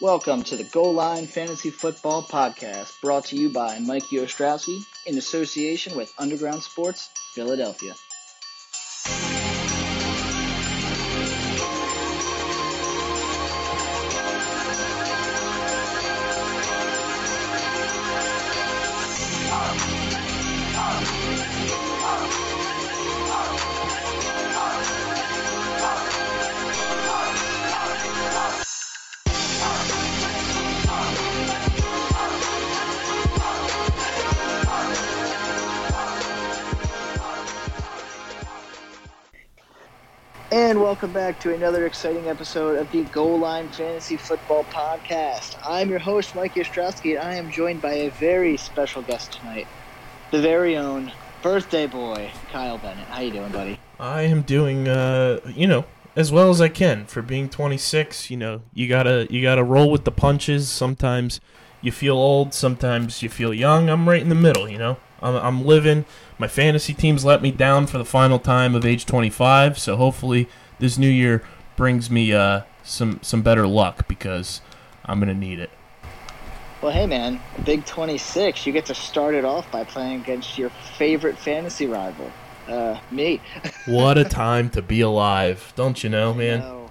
Welcome to the Goal Line Fantasy Football Podcast, brought to you by Mike Ostrowski in association with Underground Sports Philadelphia. And welcome back to another exciting episode of the Goal Line Fantasy Football Podcast. I'm your host, Mike Ostrowski, and I am joined by a very special guest tonight, the very own birthday boy, Kyle Bennett. How you doing, buddy? I am doing, uh, you know, as well as I can for being 26. You know, you gotta you gotta roll with the punches. Sometimes you feel old, sometimes you feel young. I'm right in the middle. You know, I'm, I'm living. My fantasy teams let me down for the final time of age 25, so hopefully this new year brings me uh, some some better luck because I'm gonna need it. Well, hey, man, Big 26, you get to start it off by playing against your favorite fantasy rival, uh, me. what a time to be alive, don't you know, man? Know.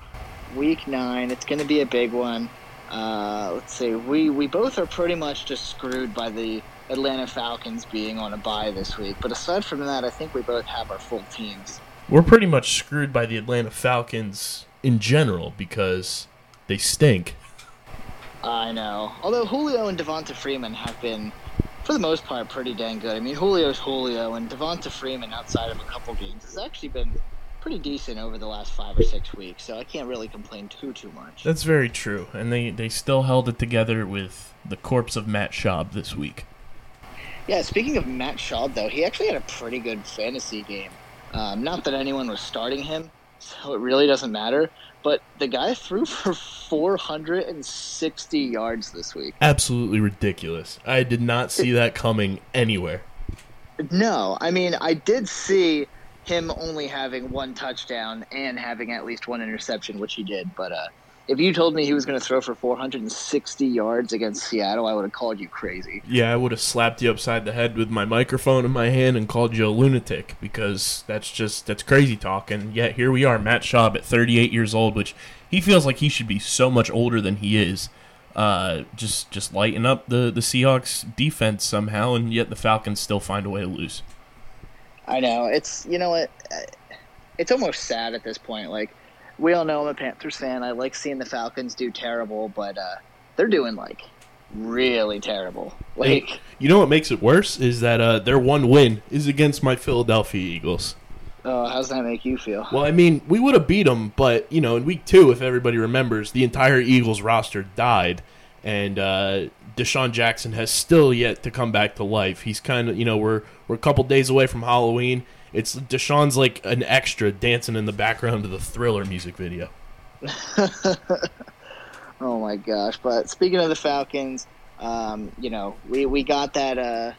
Week nine, it's going to be a big one. Uh, let's see, we, we both are pretty much just screwed by the Atlanta Falcons being on a bye this week. But aside from that, I think we both have our full teams. We're pretty much screwed by the Atlanta Falcons in general because they stink. I know. Although Julio and Devonta Freeman have been, for the most part, pretty dang good. I mean, Julio's Julio, and Devonta Freeman, outside of a couple games, has actually been pretty decent over the last five or six weeks. So I can't really complain too too much. That's very true, and they they still held it together with the corpse of Matt Schaub this week. Yeah, speaking of Matt Schaub, though, he actually had a pretty good fantasy game. Um, not that anyone was starting him, so it really doesn't matter. But the guy threw for 460 yards this week. Absolutely ridiculous. I did not see that coming anywhere. No, I mean, I did see him only having one touchdown and having at least one interception, which he did. But uh, if you told me he was going to throw for 460 yards against Seattle, I would have called you crazy. Yeah, I would have slapped you upside the head with my microphone in my hand and called you a lunatic because that's just that's crazy talk. And yet here we are, Matt Schaub at 38 years old, which he feels like he should be so much older than he is. Uh, just just lighten up the the Seahawks defense somehow, and yet the Falcons still find a way to lose. I know it's you know what, it's almost sad at this point. Like we all know I'm a Panthers fan. I like seeing the Falcons do terrible, but uh, they're doing like really terrible. Like you know what makes it worse is that uh, their one win is against my Philadelphia Eagles. Oh, how's that make you feel? Well, I mean, we would have beat them, but you know, in week two, if everybody remembers, the entire Eagles roster died, and uh, DeSean Jackson has still yet to come back to life. He's kind of, you know, we're we're a couple days away from Halloween. It's DeSean's like an extra dancing in the background of the Thriller music video. oh my gosh! But speaking of the Falcons, um, you know, we we got that uh,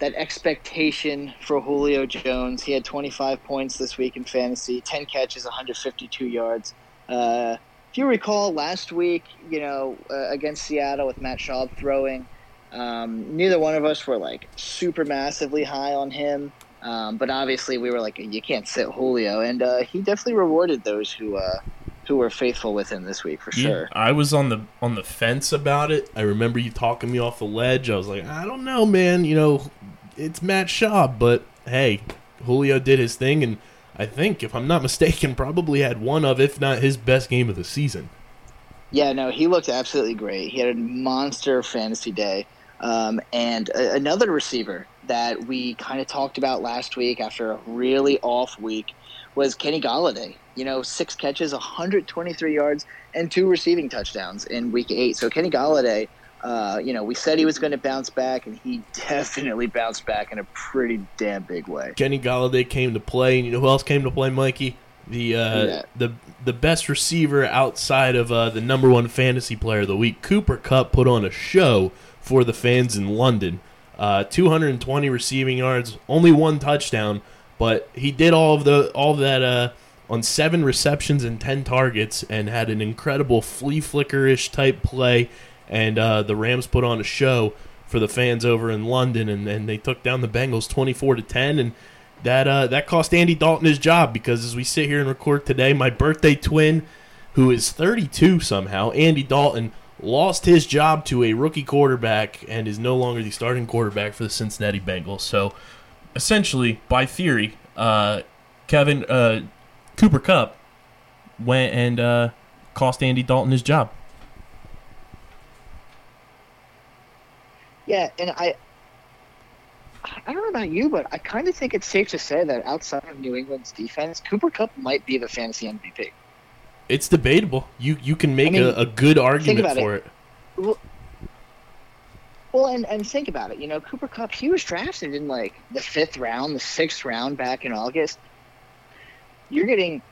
that expectation for Julio Jones. He had 25 points this week in fantasy, 10 catches, 152 yards. Uh, if you recall, last week, you know, uh, against Seattle with Matt Schaub throwing, um, neither one of us were like super massively high on him. Um, but obviously, we were like, you can't sit Julio, and uh, he definitely rewarded those who uh, who were faithful with him this week for yeah, sure. I was on the on the fence about it. I remember you talking me off the ledge. I was like, I don't know, man. You know, it's Matt Schaub, but hey, Julio did his thing, and I think, if I'm not mistaken, probably had one of, if not his best game of the season. Yeah, no, he looked absolutely great. He had a monster fantasy day. Um, and a- another receiver that we kind of talked about last week after a really off week was Kenny Golladay. You know, six catches, 123 yards, and two receiving touchdowns in week eight. So Kenny Golladay, uh, you know, we said he was going to bounce back, and he definitely bounced back in a pretty damn big way. Kenny Golladay came to play, and you know who else came to play, Mikey? The uh, Yeah. the the best receiver outside of uh, the number one fantasy player of the week, Cooper Kupp, put on a show for the fans in London. Uh, 220 receiving yards, only one touchdown, but he did all of the all of that uh, on seven receptions and 10 targets and had an incredible flea flickerish type play. And uh, the Rams put on a show for the fans over in London, and, and they took down the Bengals 24 to 10. And that, uh, that cost Andy Dalton his job because as we sit here and record today, my birthday twin, who is 32 somehow, Andy Dalton, lost his job to a rookie quarterback and is no longer the starting quarterback for the Cincinnati Bengals. So essentially, by theory, uh, Kevin uh, Cooper Kupp went and uh, cost Andy Dalton his job. Yeah, and I I don't know about you, but I kind of think it's safe to say that outside of New England's defense, Cooper Kupp might be the fantasy MVP. It's debatable. You you can make I mean, a, a, good argument for it. it. Well, well, and, and think about it. You know, Cooper Kupp, he was drafted in like the fifth round, the sixth round back in August. You're getting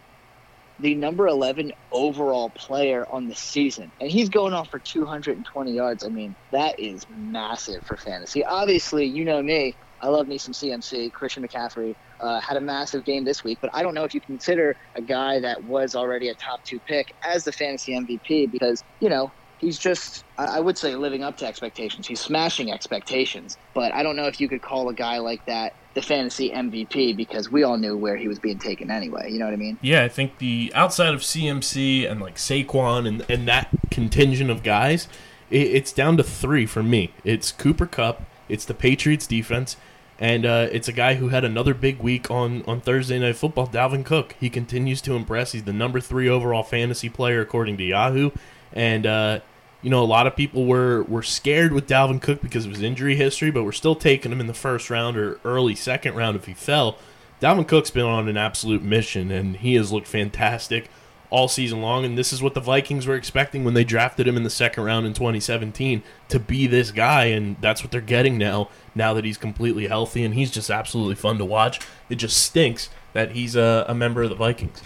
the number 11 overall player on the season. And he's going off for 220 yards. I mean, that is massive for fantasy. Obviously, you know me. I love me some CMC. Christian McCaffrey uh, had a massive game this week, but I don't know if you consider a guy that was already a top two pick as the fantasy MVP because, you know, he's just I would say living up to expectations. He's smashing expectations, but I don't know if you could call a guy like that the fantasy MVP because we all knew where he was being taken anyway. You know what I mean? Yeah, I think the outside of CMC and like Saquon and and that contingent of guys, it, it's down to three for me. It's Cooper Kupp, it's the Patriots defense, and uh, it's a guy who had another big week on on Thursday Night Football. Dalvin Cook. He continues to impress. He's the number three overall fantasy player according to Yahoo, and. Uh, you know, a lot of people were were scared with Dalvin Cook because of his injury history, but we're still taking him in the first round or early second round if he fell. Dalvin Cook's been on an absolute mission, and he has looked fantastic all season long. And this is what the Vikings were expecting when they drafted him in the second round in 2017 to be this guy, and that's what they're getting now. Now that he's completely healthy, and he's just absolutely fun to watch. It just stinks that he's a, a member of the Vikings.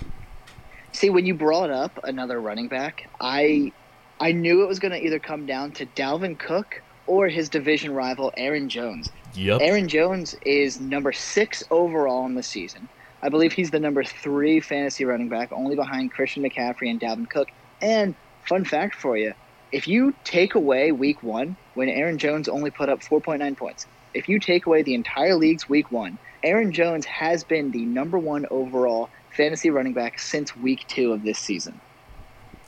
See, when you brought up another running back, I I knew it was going to either come down to Dalvin Cook or his division rival Aaron Jones. Yep. Aaron Jones is number six overall in the season. I believe he's the number three fantasy running back, only behind Christian McCaffrey and Dalvin Cook. And fun fact for you: if you take away Week One, when Aaron Jones only put up 4.9 points, if you take away the entire league's Week One, Aaron Jones has been the number one overall fantasy running back since Week Two of this season.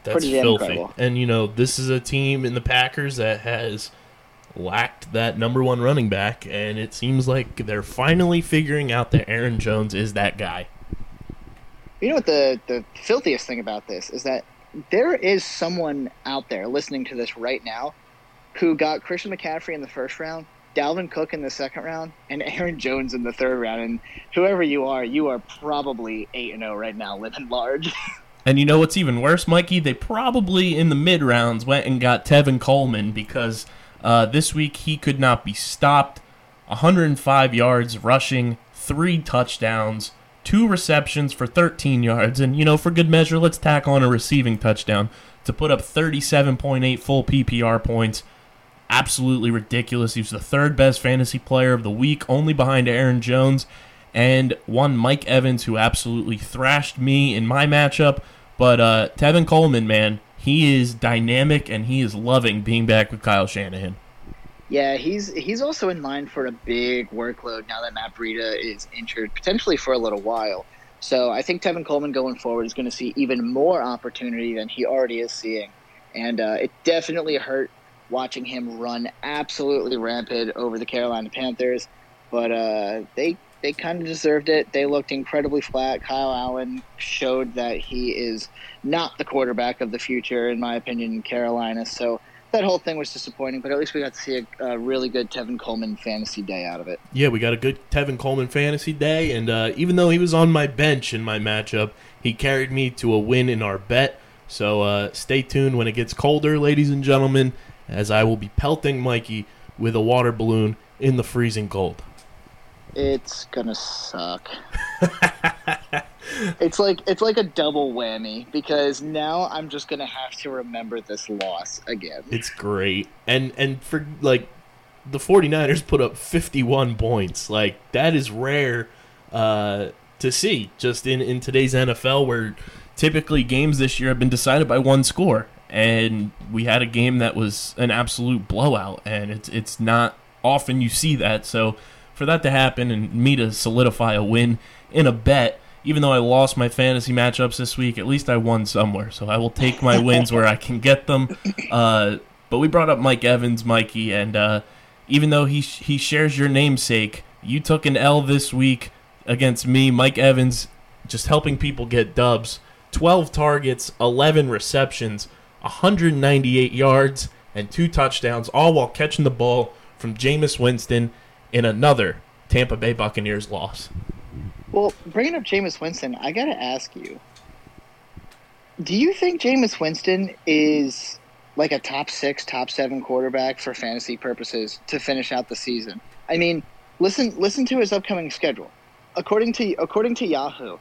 That's filthy. Incredible. And you know, this is a team in the Packers that has lacked that number one running back, and it seems like they're finally figuring out that Aaron Jones is that guy. You know what the the filthiest thing about this is that there is someone out there listening to this right now who got Christian McCaffrey in the first round, Dalvin Cook in the second round, and Aaron Jones in the third round. And whoever you are, you are probably eight and zero oh right now, living large. And you know what's even worse, Mikey? They probably in the mid rounds went and got Tevin Coleman because uh, this week he could not be stopped. 105 yards rushing, three touchdowns, two receptions for 13 yards, and you know for good measure, let's tack on a receiving touchdown to put up 37.8 full PPR points. Absolutely ridiculous. He was the third best fantasy player of the week, only behind Aaron Jones and one Mike Evans who absolutely thrashed me in my matchup. But uh, Tevin Coleman, man, he is dynamic and he is loving being back with Kyle Shanahan. Yeah, he's he's also in line for a big workload now that Matt Breida is injured, potentially for a little while. So I think Tevin Coleman going forward is going to see even more opportunity than he already is seeing, and uh, it definitely hurt watching him run absolutely rampant over the Carolina Panthers. But uh, they they kind of deserved it. They looked incredibly flat. Kyle Allen showed that he is not the quarterback of the future, in my opinion, in Carolina. So that whole thing was disappointing, but at least we got to see a, a, really good Tevin Coleman fantasy day out of it. Yeah, we got a good Tevin Coleman fantasy day, and uh, even though he was on my bench in my matchup, he carried me to a win in our bet. So uh, stay tuned when it gets colder, ladies and gentlemen, as I will be pelting Mikey with a water balloon in the freezing cold it's gonna suck. it's like it's like a double whammy because now I'm just gonna have to remember this loss again. It's great. And and for like the 49ers put up 51 points. Like that is rare uh to see just in, in today's NFL where typically games this year have been decided by one score. And we had a game that was an absolute blowout, and it's it's not often you see that. So for that to happen and me to solidify a win in a bet, even though I lost my fantasy matchups this week, at least I won somewhere. So I will take my wins where I can get them. Uh, but we brought up Mike Evans, Mikey, and uh, even though he he shares your namesake, you took an L this week against me, Mike Evans, just helping people get dubs. 12 targets, 11 receptions, 198 yards, and two touchdowns, all while catching the ball from Jameis Winston in another Tampa Bay Buccaneers loss. Well, bringing up Jameis Winston, I got to ask you do you think Jameis Winston is like a top six, top seven quarterback for fantasy purposes to finish out the season? I mean, listen listen to his upcoming schedule. According to according to Yahoo,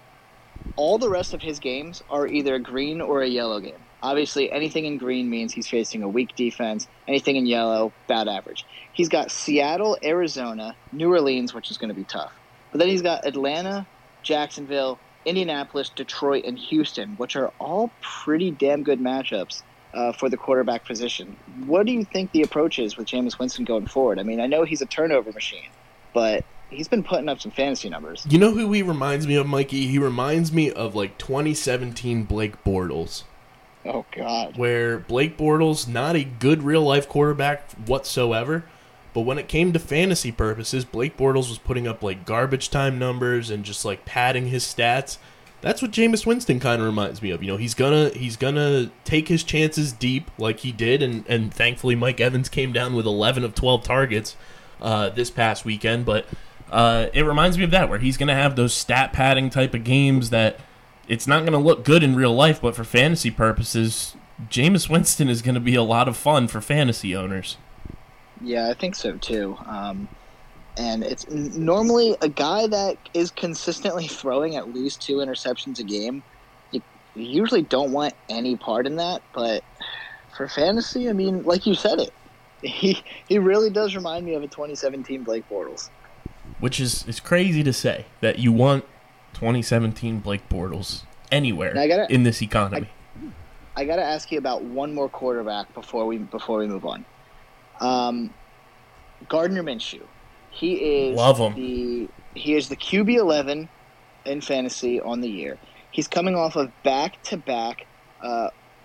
all the rest of his games are either a green or a yellow game. Obviously, anything in green means he's facing a weak defense. Anything in yellow, bad average. He's got Seattle, Arizona, New Orleans, which is going to be tough. But then he's got Atlanta, Jacksonville, Indianapolis, Detroit, and Houston, which are all pretty damn good matchups uh, for the quarterback position. What do you think the approach is with Jameis Winston going forward? I mean, I know he's a turnover machine, but he's been putting up some fantasy numbers. You know who he reminds me of, Mikey? He reminds me of like 2017 Blake Bortles. Oh God. Where Blake Bortles not a good real life quarterback whatsoever, but when it came to fantasy purposes, Blake Bortles was putting up like garbage time numbers and just like padding his stats. That's what Jameis Winston kind of reminds me of. You know, he's gonna he's gonna take his chances deep like he did, and and thankfully Mike Evans came down with 11 of 12 targets uh, this past weekend. But uh, it reminds me of that where he's gonna have those stat padding type of games that it's not to look good in real life, but for fantasy purposes, Jameis Winston is to be a lot of fun for fantasy owners. Yeah, I think so too. Um, and it's normally a guy that is consistently throwing at least two interceptions a game. You, usually don't want any part in that, but for fantasy, I mean, like you said it, he he really does remind me of a 2017 Blake Bortles. Which is is crazy to say that you want 2017 Blake Bortles anywhere gotta, in this economy. I, I got to ask you about one more quarterback before we before we move on. Um, Gardner Minshew. He is love him. The he is the QB eleven in fantasy on the year. He's coming off of back to back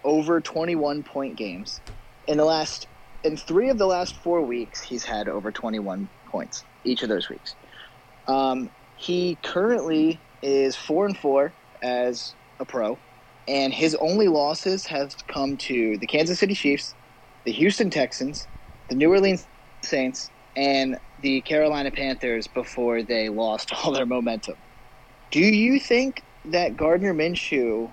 over twenty one point games. In the last in three of the last four weeks, he's had over twenty one points each of those weeks. Um, he currently is four and four as a pro, and his only losses have come to the Kansas City Chiefs, the Houston Texans, the New Orleans Saints, and the Carolina Panthers before they lost all their momentum. Do you think that Gardner Minshew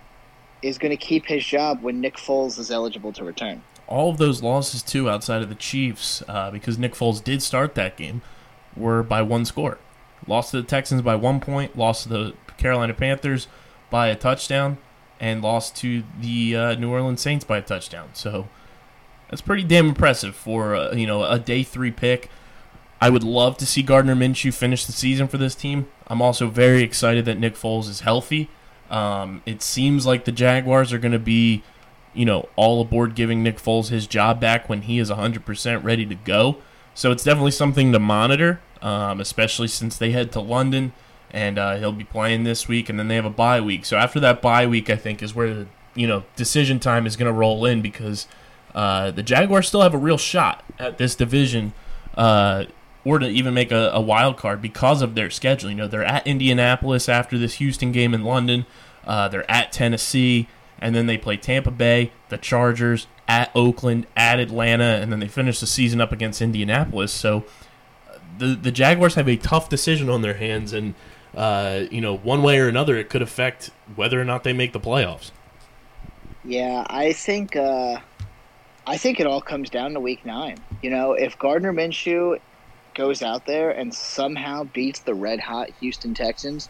is going to keep his job when Nick Foles is eligible to return? All of those losses, too, outside of the Chiefs, uh, because Nick Foles did start that game, were by one score. Lost to the Texans by one point, lost to the Carolina Panthers by a touchdown, and lost to the uh, New Orleans Saints by a touchdown. So that's pretty damn impressive for uh, you know a day three pick. I would love to see Gardner Minshew finish the season for this team. I'm also very excited that Nick Foles is healthy. Um, it seems like the Jaguars are going to be, you know, all aboard giving Nick Foles his job back when he is 100% ready to go. So it's definitely something to monitor, um, especially since they head to London and uh, he'll be playing this week, and then they have a bye week. So after that bye week, I think is where the you know decision time is going to roll in because uh, the Jaguars still have a real shot at this division, uh, or to even make a, a, wild card because of their schedule. You know, they're at Indianapolis after this Houston game in London. Uh, they're at Tennessee, and then they play Tampa Bay, the Chargers, at Oakland, at Atlanta, and then they finish the season up against Indianapolis. So uh, the the Jaguars have a tough decision on their hands, and uh, you know, one way or another, it could affect whether or not they make the playoffs. Yeah, I think uh, I think it all comes down to Week Nine. You know, if Gardner Minshew goes out there and somehow beats the red hot Houston Texans,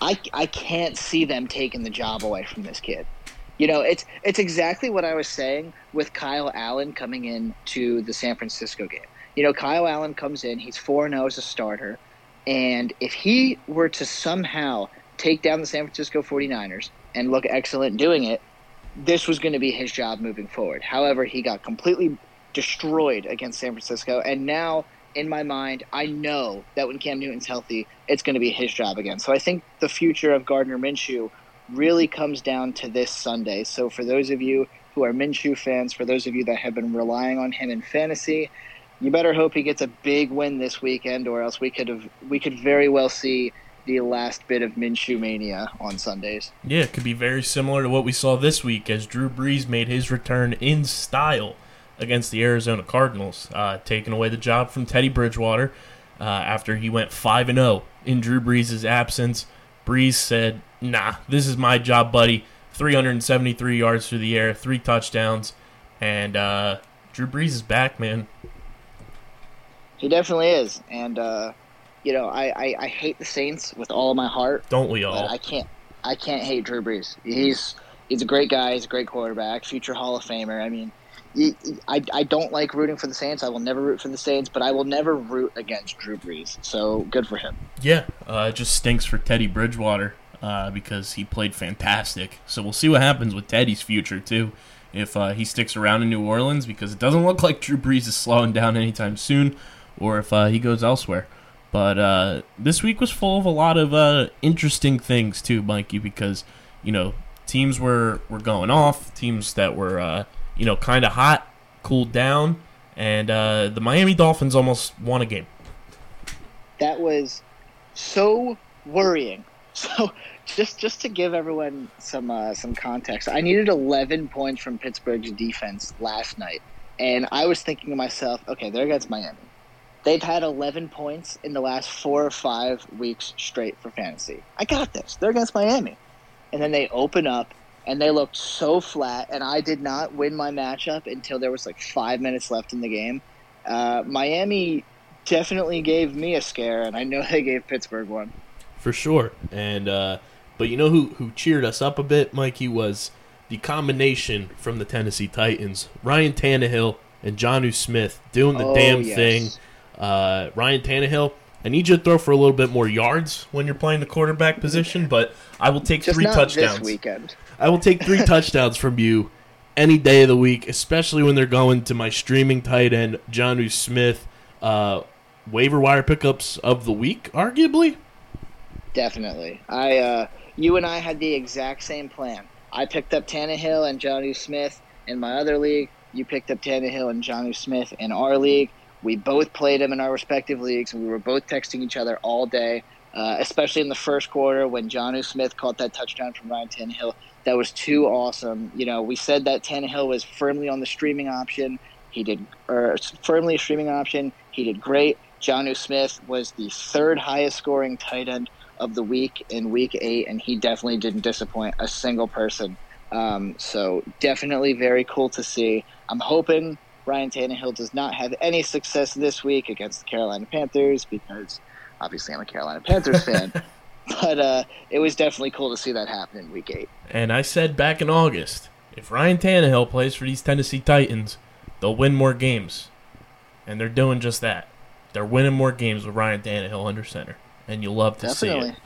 I I can't see them taking the job away from this kid. You know, it's it's exactly what I was saying with Kyle Allen coming in to the San Francisco game. You know, Kyle Allen comes in, he's 4 0 as a starter. And if he were to somehow take down the San Francisco 49ers and look excellent doing it, this was going to be his job moving forward. However, he got completely destroyed against San Francisco, and now in my mind, I know that when Cam Newton's healthy, it's going to be his job again. So I think the future of Gardner Minshew really comes down to this Sunday. So for those of you who are Minshew fans, for those of you that have been relying on him in fantasy, you better hope he gets a big win this weekend, or else we could have we could very well see the last bit of Minshew mania on Sundays. Yeah, it could be very similar to what we saw this week as Drew Brees made his return in style against the Arizona Cardinals, uh, taking away the job from Teddy Bridgewater uh, after he went 5 and 0 in Drew Brees' absence. Brees said, Nah, this is my job, buddy. 373 yards through the air, three touchdowns, and uh, Drew Brees is back, man. He definitely is, and uh, you know I, I, I, hate the Saints with all my heart. Don't we all? I can't I can't hate Drew Brees. He's he's a great guy. He's a great quarterback, future Hall of Famer. I mean, I, I don't like rooting for the Saints. I will never root for the Saints, but I will never root against Drew Brees. So good for him. Yeah, uh, it just stinks for Teddy Bridgewater uh, because he played fantastic. So we'll see what happens with Teddy's future too, if uh, he sticks around in New Orleans because it doesn't look like Drew Brees is slowing down anytime soon, or if uh, he goes elsewhere. But uh, this week was full of a lot of uh, interesting things too, Mikey, because you know teams were were going off, teams that were you know, kind of hot, cooled down, and uh, the Miami Dolphins almost won a game. That was so worrying. So just just to give everyone some uh, some context, I needed 11 points from Pittsburgh's defense last night, and I was thinking to myself, okay, they're against Miami. They've had 11 points in the last four or five weeks straight for fantasy. I got this. They're against Miami, and then they open up and they looked so flat. And I did not win my matchup until there was like five minutes left in the game. Uh, Miami definitely gave me a scare, and I know they gave Pittsburgh one for sure. And uh, but you know who who cheered us up a bit, Mikey, was the combination from the Tennessee Titans, Ryan Tannehill and Jonnu Smith doing the oh, damn yes. thing. Uh, Ryan Tannehill I need you to throw for a little bit more yards when you're playing the quarterback position, but I will take Just three touchdowns. This weekend. I will take three touchdowns from you any day of the week, especially when they're going to my streaming tight end, Jonnu Smith. Uh, waiver wire pickups of the week, arguably. Definitely. I, uh, you and I had the exact same plan. I picked up Tannehill and Jonnu Smith in my other league. You picked up Tannehill and Jonnu Smith in our league. We both played him in our respective leagues, and we were both texting each other all day, uh, especially in the first quarter when Jonnu Smith caught that touchdown from Ryan Tannehill. That was too awesome. You know, we said that Tannehill was firmly on the streaming option. He did, or firmly a streaming option. He did great. Jonnu Smith was the third highest scoring tight end of the week in week eight, and he definitely didn't disappoint a single person. Um, so definitely very cool to see. I'm hoping Ryan Tannehill does not have any success this week against the Carolina Panthers because obviously I'm a Carolina Panthers fan. But uh, it was definitely cool to see that happen in week eight. And I said back in August, if Ryan Tannehill plays for these Tennessee Titans, they'll win more games. And they're doing just that. They're winning more games with Ryan Tannehill under center. And you'll love to definitely. see it.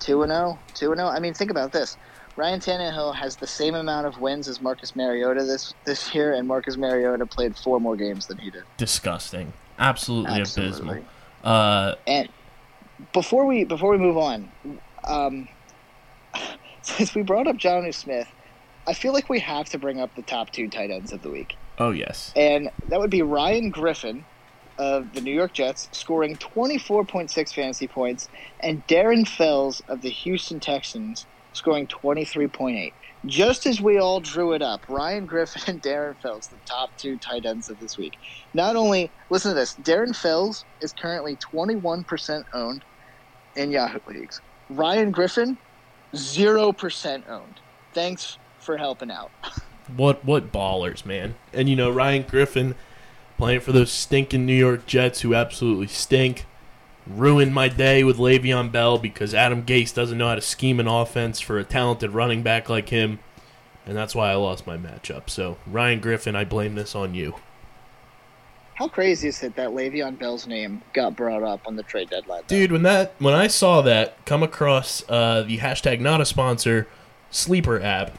2 and 0. 2 and 0. I mean, think about this. Ryan Tannehill has the same amount of wins as Marcus Mariota this this year, and Marcus Mariota played four more games than he did. Disgusting, absolutely, Absolutely. abysmal. Uh, And before we before we move on, um, since we brought up Jonnu Smith, I feel like we have to bring up the top two tight ends of the week, oh yes, and that would be Ryan Griffin of the New York Jets, scoring 24.6 fantasy points, and Darren Fells of the Houston Texans, scoring 23.8. Just as we all drew it up, Ryan Griffin and Darren Fells, the top two tight ends of this week. Not only, listen to this, Darren Fells is currently 21% owned in Yahoo leagues. Ryan Griffin, 0% owned. Thanks for helping out. what what ballers, man! And you know Ryan Griffin playing for those stinking New York Jets who absolutely stink. Ruined my day with Le'Veon Bell because Adam Gase doesn't know how to scheme an offense for a talented running back like him, and that's why I lost my matchup. So Ryan Griffin, I blame this on you. How crazy is it that Le'Veon Bell's name got brought up on the trade deadline? though? Dude, when that when I saw that come across uh, the hashtag not a sponsor sleeper app,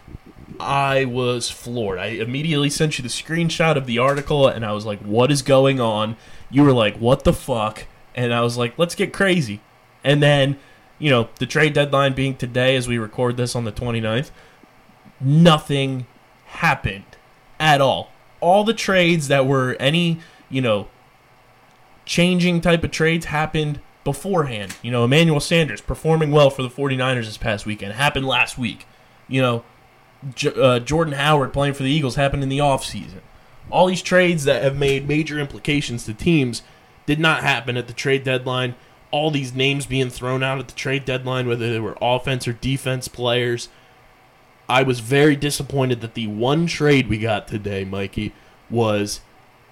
I was floored. I immediately sent you the screenshot of the article, and I was like, "What is going on?" You were like, "What the fuck?" And I was like, "Let's get crazy." And then, you know, the trade deadline being today, as we record this on the 29th, nothing happened at all. All the trades that were any, you know, changing type of trades happened beforehand. You know, Emmanuel Sanders performing well for the 49ers this past weekend happened last week. You know, J- uh, Jordan Howard playing for the Eagles happened in the offseason. All these trades that have made major implications to teams did not happen at the trade deadline. All these names being thrown out at the trade deadline, whether they were offense or defense players. I was very disappointed that the one trade we got today, Mikey, was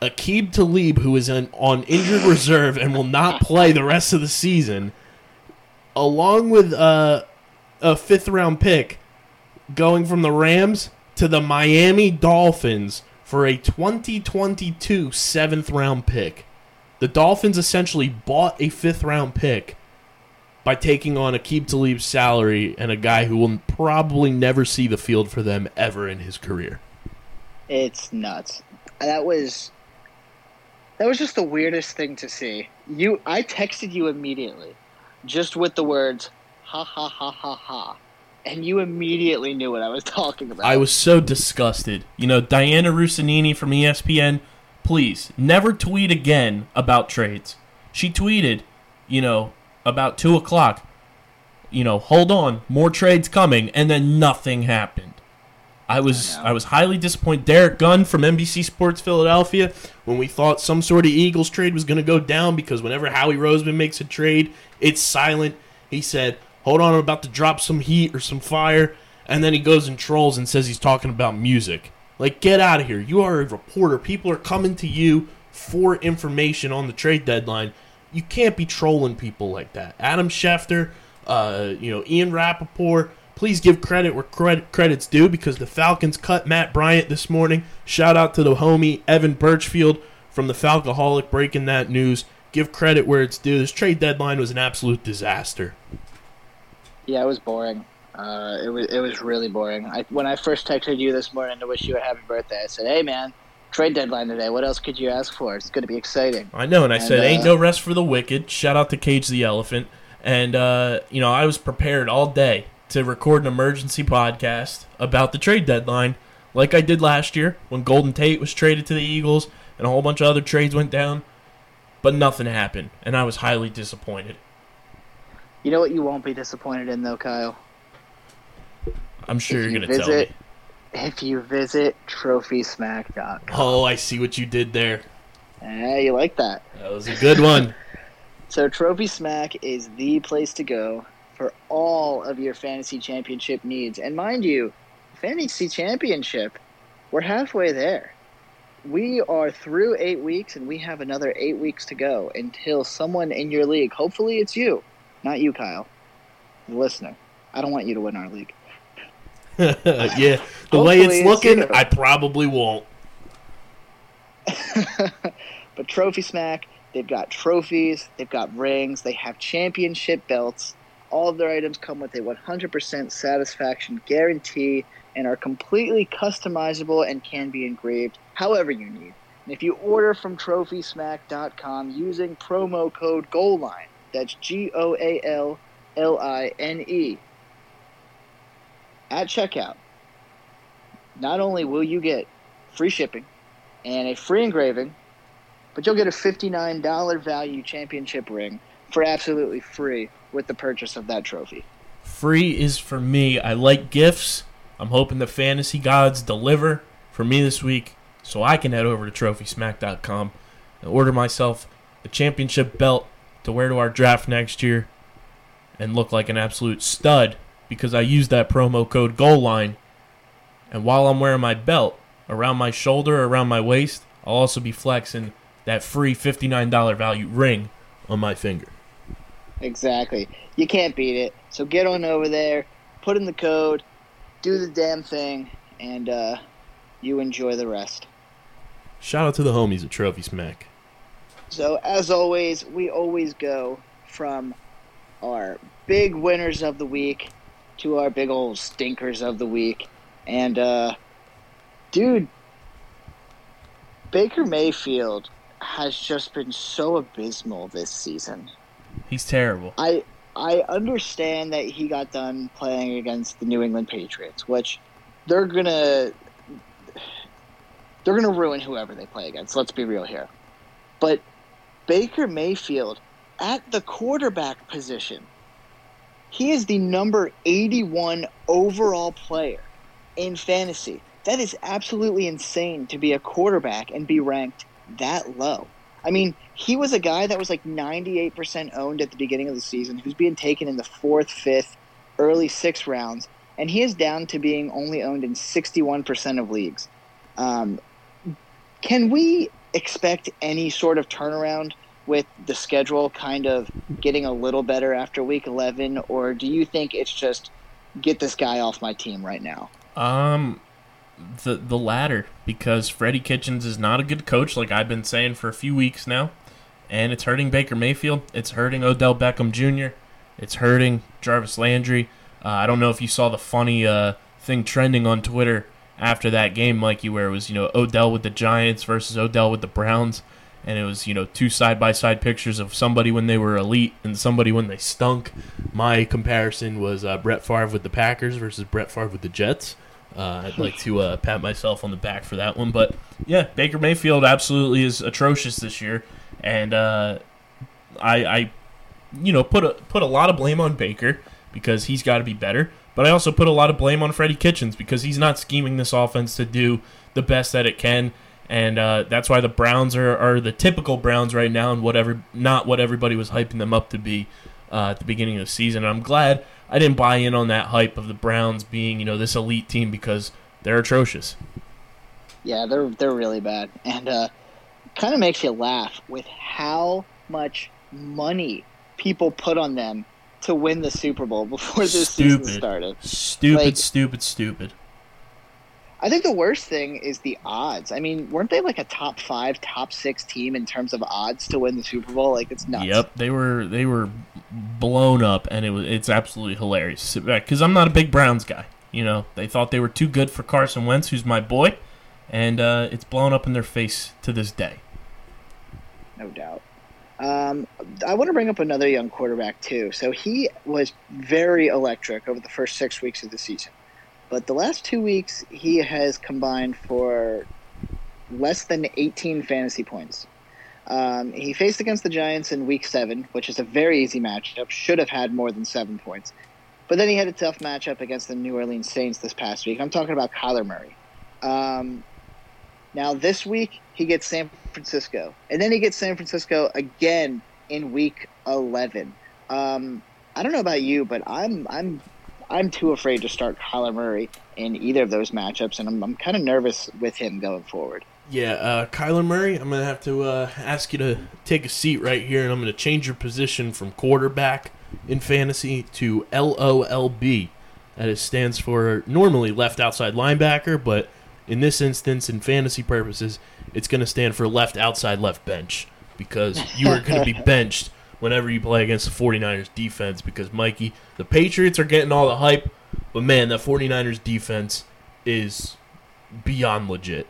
Aqib Talib, who is on injured reserve and will not play the rest of the season, along with uh, a fifth round pick, going from the Rams to the Miami Dolphins for a 2022 seventh round pick. The Dolphins essentially bought a fifth round pick by taking on Aqib Talib's salary and a guy who will probably never see the field for them ever in his career. It's nuts. That was that was just the weirdest thing to see. You I texted you immediately just with the words ha ha ha ha ha. And you immediately knew what I was talking about. I was so disgusted. You know, Diana Russanini from ESPN, please never tweet again about trades. She tweeted, you know, about two o'clock. You know, hold on, more trades coming, and then nothing happened. I was I. I, was highly disappointed. Derrick Gunn from NBC Sports Philadelphia, when we thought some sort of Eagles trade was going to go down because whenever Howie Roseman makes a trade, it's silent. He said, "Hold on, I'm about to drop some heat or some fire," and then he goes and trolls and says he's talking about music. Like, get out of here! You are a reporter. People are coming to you for information on the trade deadline. You can't be trolling people like that. Adam Schefter, uh, you know, Ian Rapoport. Please give credit where credit credit's due because the Falcons cut Matt Bryant this morning. Shout out to the homie Evan Birchfield from the Falcoholic breaking that news. Give credit where it's due. This trade deadline was an absolute disaster. Yeah, it was boring. Uh, it was it was really boring. I, when I first texted you this morning to wish you a happy birthday, I said, "Hey man, trade deadline today. What else could you ask for? It's going to be exciting." I know, and I And, said, "Ain't uh, no rest for the wicked." Shout out to Cage the Elephant, and uh, you know I was prepared all day to record an emergency podcast about the trade deadline, like I did last year when Golden Tate was traded to the Eagles and a whole bunch of other trades went down, but nothing happened, and I was highly disappointed. You know what you won't be disappointed in though, Kyle? I'm sure If you're you gonna tell me. If you visit TrophySmack.com. Oh, I see what you did there. Eh, you like that? That was a good one. So Trophy Smack is the place to go for all of your fantasy championship needs. And mind you, fantasy championship, we're halfway there. We are through eight weeks, and we have another eight weeks to go until someone in your league, hopefully it's you, not you, Kyle, the listener. I don't want you to win our league. yeah, the way it's it's looking, you. I probably won't. but Trophy Smack, they've got trophies, they've got rings, they have championship belts. All of their items come with a 100% satisfaction guarantee and are completely customizable and can be engraved however you need. And if you order from TrophySmack.com using promo code GOALLINE, that's G O A L L I N E, at checkout, not only will you get free shipping and a free engraving, but you'll get a $59 value championship ring for absolutely free with the purchase of that trophy. Free is for me. I like gifts. I'm hoping the fantasy gods deliver for me this week so I can head over to trophysmack.com and order myself a championship belt to wear to our draft next year and look like an absolute stud because I used that promo code goal line. And while I'm wearing my belt around my shoulder, around my waist, I'll also be flexing that free $59 value ring on my finger. Exactly. You can't beat it. So get on over there, put in the code, do the damn thing, and uh, you enjoy the rest. Shout out to the homies at Trophy Smack. So, as always, we always go from our big winners of the week to our big old stinkers of the week. And, uh, dude, Baker Mayfield has just been so abysmal this season. He's terrible. I I understand that he got done playing against the New England Patriots, which they're gonna they're gonna ruin whoever they play against. Let's be real here. But Baker Mayfield at the quarterback position, he is the number 81 overall player in fantasy. That is absolutely insane to be a quarterback and be ranked that low. I mean, he was a guy that was like 98% owned at the beginning of the season, who's being taken in the fourth, fifth, early sixth rounds, and he is down to being only owned in 61% of leagues. Um, can we expect any sort of turnaround with the schedule kind of getting a little better after week 11, or do you think it's just get this guy off my team right now? Um, the the latter because Freddie Kitchens is not a good coach, like I've been saying for a few weeks now, and it's hurting Baker Mayfield. It's hurting Odell Beckham Jr. It's hurting Jarvis Landry. Uh, I don't know if you saw the funny uh, thing trending on Twitter after that game, Mikey, where it was you know Odell with the Giants versus Odell with the Browns, and it was you know two side by side pictures of somebody when they were elite and somebody when they stunk. My comparison was uh, Brett Favre with the Packers versus Brett Favre with the Jets. Uh, I'd like to uh, pat myself on the back for that one, but yeah, Baker Mayfield absolutely is atrocious this year, and uh, I, I, you know, put a put a lot of blame on Baker because he's got to be better, but I also put a lot of blame on Freddie Kitchens because he's not scheming this offense to do the best that it can, and uh, that's why the Browns are, are the typical Browns right now, and whatever not what everybody was hyping them up to be uh, at the beginning of the season. And I'm glad I didn't buy in on that hype of the Browns being, you know, this elite team because they're atrocious. Yeah, they're they're really bad, and uh, kind of makes you laugh with how much money people put on them to win the Super Bowl before this stupid. season started. Stupid, like, stupid, stupid. I think the worst thing is the odds. I mean, weren't they like a top five, top six team in terms of odds to win the Super Bowl? Like it's nuts. Yep, they were they were blown up, and it was it's absolutely hilarious. Because I'm not a big Browns guy. You know, they thought they were too good for Carson Wentz, who's my boy, and uh, it's blown up in their face to this day. No doubt. Um, I want to bring up another young quarterback too. So he was very electric over the first six weeks of the season. But the last two weeks, he has combined for less than 18 fantasy points. Um, he faced against the Giants in Week Seven, which is a very easy matchup. Should have had more than seven points, but then he had a tough matchup against the New Orleans Saints this past week. I'm talking about Kyler Murray. Um, now this week he gets San Francisco, and then he gets San Francisco again in Week 11. Um, I don't know about you, but I'm I'm I'm too afraid to start Kyler Murray in either of those matchups, and I'm, I'm kind of nervous with him going forward. Yeah, uh, Kyler Murray, I'm going to have to uh, ask you to take a seat right here, and I'm going to change your position from quarterback in fantasy to LOLB. That is, stands for normally left outside linebacker, but in this instance, in fantasy purposes, it's going to stand for left outside left bench because you are going to be benched whenever you play against the 49ers defense because, Mikey, the Patriots are getting all the hype, but man, the 49ers defense is beyond legit.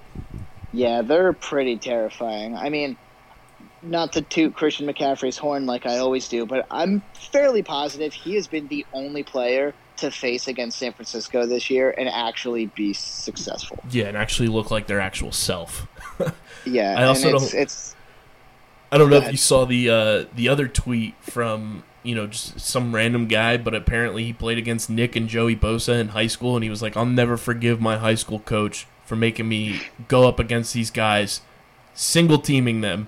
Yeah, they're pretty terrifying. I mean, not to toot Christian McCaffrey's horn like I always do, but I'm fairly positive he has been the only player to face against San Francisco this year and actually be successful. Yeah, and actually look like their actual self. yeah, I also it's, don't. It's, I don't know if you saw the uh, the other tweet from you know just some random guy, but apparently he played against Nick and Joey Bosa in high school, and he was like, "I'll never forgive my high school coach for making me go up against these guys, single teaming them.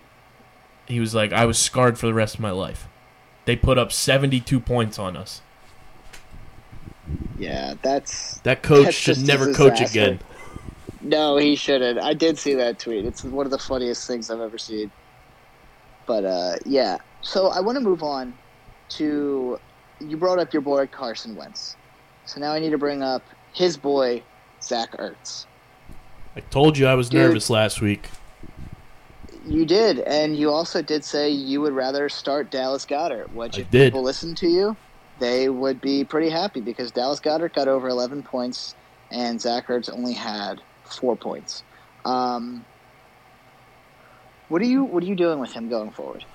He was like, I was scarred for the rest of my life. They put up 72 points on us. Yeah, that's that coach that's should never coach again. No, he shouldn't. I did see that tweet. It's one of the funniest things I've ever seen. But uh, yeah, so I want to move on to you brought up your boy Carson Wentz. So now I need to bring up his boy Zach Ertz. I told you I was Dude, nervous last week. You did, and you also did say you would rather start Dallas Goedert. Which, if people listen to you, they would be pretty happy because Dallas Goedert got over 11 points, and Zach Ertz only had four points. Um, what are you What are you doing with him going forward?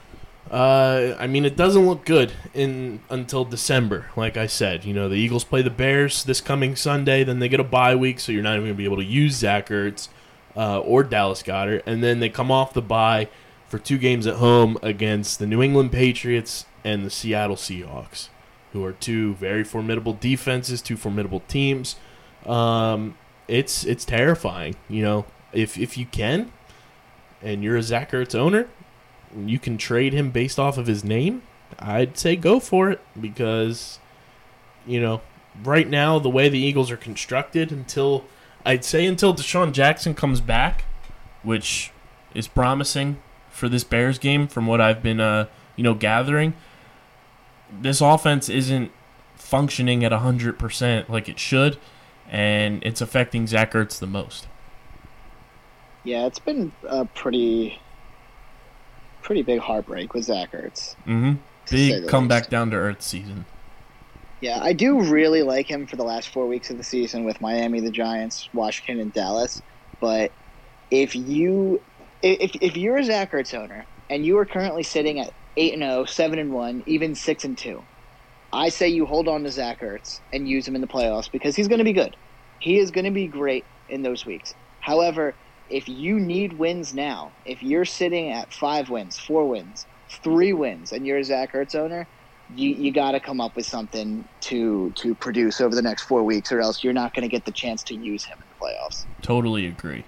Uh, I mean, it doesn't look good in until December. Like I said, you know, the Eagles play the Bears this coming Sunday. Then they get a bye week, so you're not even going to be able to use Zach Ertz uh, or Dallas Goedert. And then they come off the bye for two games at home against the New England Patriots and the Seattle Seahawks, who are two very formidable defenses, two formidable teams. Um, it's it's terrifying. You know, if if you can, and you're a Zach Ertz owner, you can trade him based off of his name, I'd say go for it because, you know, right now the way the Eagles are constructed until I'd say until DeSean Jackson comes back, which is promising for this Bears game from what I've been uh, you know gathering. This offense isn't functioning at 100% like it should and it's affecting Zach Ertz the most. Yeah, it's been a pretty, pretty big heartbreak with Zach Ertz. Mm-hmm. Big comeback least. down to earth season. Yeah, I do really like him for the last four weeks of the season with Miami, the Giants, Washington, and Dallas. But if you if if you're a Zach Ertz owner and you are currently sitting at eight and 0, 7 and one, even six and two, I say you hold on to Zach Ertz and use him in the playoffs because he's going to be good. He is going to be great in those weeks. However, if you need wins now, if you're sitting at five wins, four wins, three wins, and you're a Zach Ertz owner, you, you got to come up with something to to produce over the next four weeks, or else you're not going to get the chance to use him in the playoffs. Totally agree.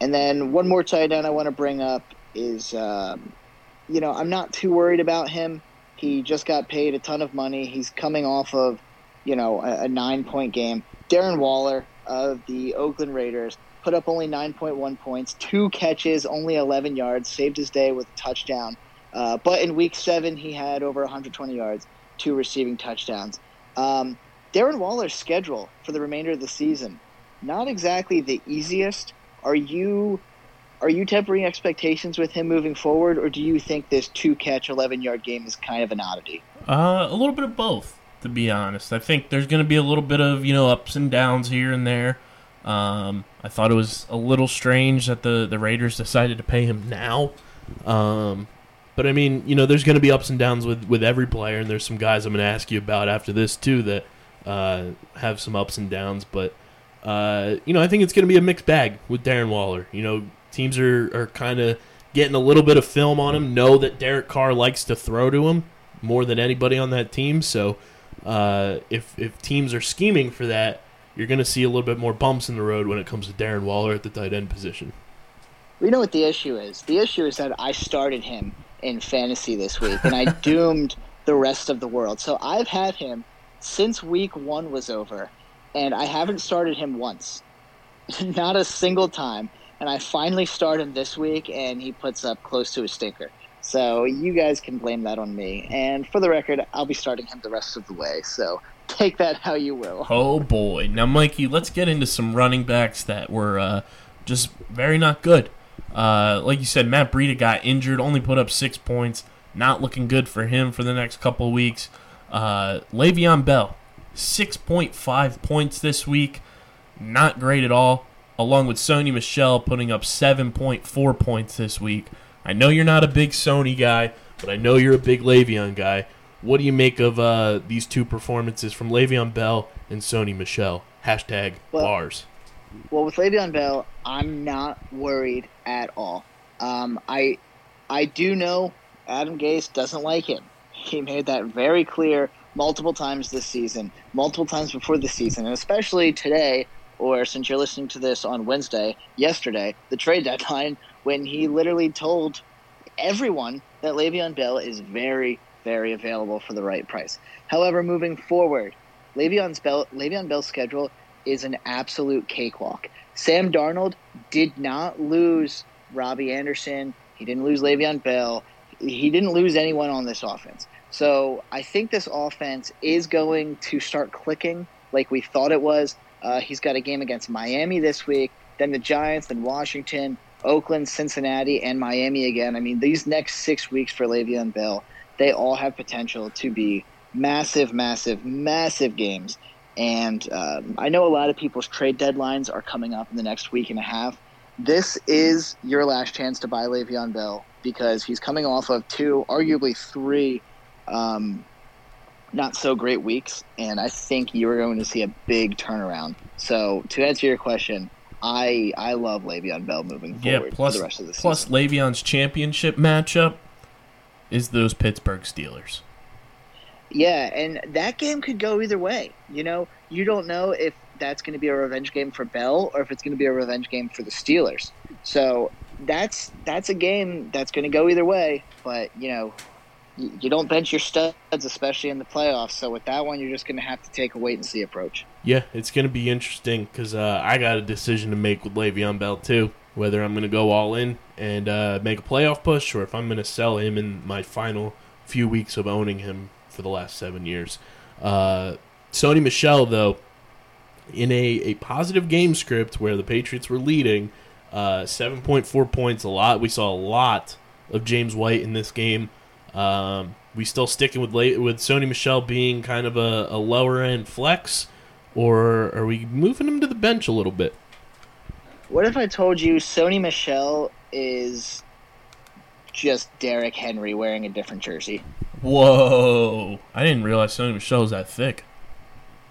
And then one more tight end I want to bring up is, um, you know, I'm not too worried about him. He just got paid a ton of money. He's coming off of, you know, a, a nine point game. Darren Waller of the Oakland Raiders put up only 9.1 points, two catches, only 11 yards, saved his day with a touchdown. Uh, but in week seven, he had over 120 yards, two receiving touchdowns. Um, Darren Waller's schedule for the remainder of the season, not exactly the easiest. Are you are you tempering expectations with him moving forward, or do you think this two catch, 11 yard game is kind of an oddity? Uh, a little bit of both, to be honest. I think there's going to be a little bit of you know ups and downs here and there. Um, I thought it was a little strange that the the Raiders decided to pay him now. Um, but I mean, you know, there's going to be ups and downs with with every player, and there's some guys I'm going to ask you about after this too that uh, have some ups and downs. But uh, you know, I think it's going to be a mixed bag with Darren Waller. You know, teams are are kind of getting a little bit of film on him, know that Derek Carr likes to throw to him more than anybody on that team. So uh, if if teams are scheming for that, you're going to see a little bit more bumps in the road when it comes to Darren Waller at the tight end position. We know what the issue is. The issue is that I started him in fantasy this week, and I doomed the rest of the world. So I've had him since week one was over, and I haven't started him once, not a single time. And I finally start him this week, and he puts up close to a stinker. So you guys can blame that on me. And for the record, I'll be starting him the rest of the way. So take that how you will. Oh boy! Now, Mikey, let's get into some running backs that were uh, just very not good. Uh, like you said, Matt Breida got injured, only put up six points. Not looking good for him for the next couple weeks. Uh, Le'Veon Bell, six point five points this week, not great at all. Along with Sony Michel putting up seven point four points this week. I know you're not a big Sony guy, but I know you're a big Le'Veon guy. What do you make of uh, these two performances from Le'Veon Bell and Sony Michel? Hashtag Well- bars. Well, with Le'Veon Bell, I'm not worried at all. Um, I I do know Adam Gase doesn't like him. He made that very clear multiple times this season, multiple times before the season, and especially today, or since you're listening to this on Wednesday, yesterday, the trade deadline, when he literally told everyone that Le'Veon Bell is very, very available for the right price. However, moving forward, Le'Veon's Bell, Le'Veon Bell's schedule is an absolute cakewalk. Sam Darnold did not lose Robby Anderson. He didn't lose Le'Veon Bell. He didn't lose anyone on this offense. So I think this offense is going to start clicking like we thought it was. Uh, he's got a game against Miami this week, then the Giants, then Washington, Oakland, Cincinnati, and Miami again. I mean, these next six weeks for Le'Veon Bell, they all have potential to be massive, massive, massive games. And um, I know a lot of people's trade deadlines are coming up in the next week and a half. This is your last chance to buy Le'Veon Bell because he's coming off of two, arguably three, um, not so great weeks, and I think you are going to see a big turnaround. So to answer your question, I I love Le'Veon Bell moving forward Yeah, plus for the rest of the plus season. Le'Veon's championship matchup is those Pittsburgh Steelers. Yeah, and that game could go either way. You know, you don't know if that's going to be a revenge game for Bell or if it's going to be a revenge game for the Steelers. So that's that's a game that's going to go either way. But you know, you, you don't bench your studs, especially in the playoffs. So with that one, you're just going to have to take a wait and see approach. Yeah, it's going to be interesting because uh, I got a decision to make with Le'Veon Bell too. Whether I'm going to go all in and uh, make a playoff push, or if I'm going to sell him in my final few weeks of owning him for the last seven years. Uh, Sony Michel, though, in a, a positive game script where the Patriots were leading, uh, 7.4 points, a lot. We saw a lot of James White in this game. Um, we still sticking with late, with Sony Michel being kind of a, a lower end flex, or are we moving him to the bench a little bit? What if I told you Sony Michel is just Derrick Henry wearing a different jersey? Whoa! I didn't realize Sony Michel was that thick.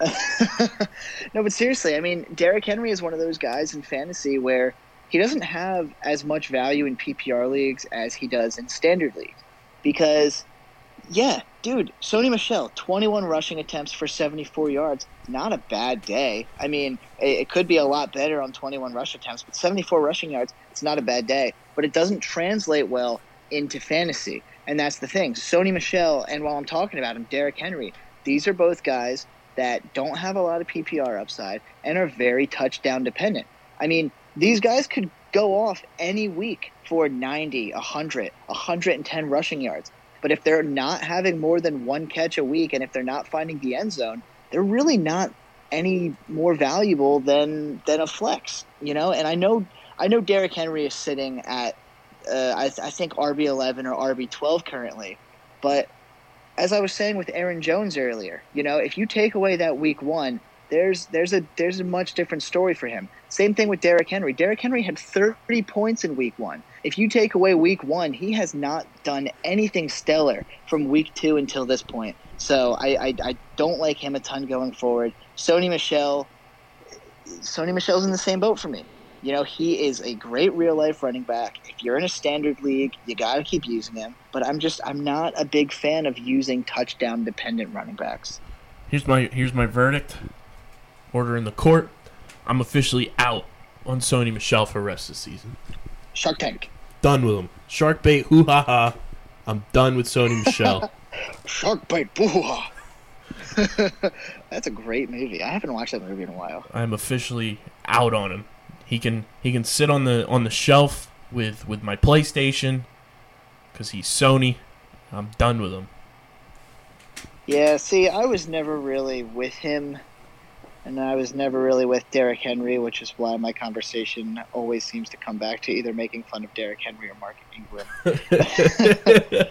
no, but seriously, I mean, Derrick Henry is one of those guys in fantasy where he doesn't have as much value in PPR leagues as he does in standard leagues. Because, yeah, dude, Sony Michel, 21 rushing attempts for 74 yards. Not a bad day. I mean, it, it could be a lot better on 21 rush attempts, but 74 rushing yards, it's not a bad day. But it doesn't translate well into fantasy. And that's the thing. Sony Michel, and while I'm talking about him, Derrick Henry, these are both guys that don't have a lot of PPR upside and are very touchdown dependent. I mean, these guys could go off any week for 90, 100, 110 rushing yards. But if they're not having more than one catch a week and if they're not finding the end zone, they're really not any more valuable than than a flex, you know? And I know I know Derrick Henry is sitting at uh, I, I think RB eleven or RB twelve currently, but as I was saying with Aaron Jones earlier, you know, if you take away that week one, there's there's a there's a much different story for him. Same thing with Derrick Henry. Derrick Henry had 30 points in week one. If you take away week one, he has not done anything stellar from week two until this point. So I, I, I don't like him a ton going forward. Sony Michel, Sony Michel's in the same boat for me. You know, he is a great real life running back. If you're in a standard league, you got to keep using him. But I'm just, I'm not a big fan of using touchdown dependent running backs. Here's my here's my verdict. Order in the court. I'm officially out on Sony Michel for the rest of the season. Shark Tank. Done with him. Shark bait, hoo ha ha. I'm done with Sony Michel. Shark Bite Boo ha. That's a great movie. I haven't watched that movie in a while. I'm officially out on him. He can he can sit on the on the shelf with with my PlayStation because he's Sony. I'm done with him. Yeah, see, I was never really with him, and I was never really with Derrick Henry, which is why my conversation always seems to come back to either making fun of Derrick Henry or Mark Ingram.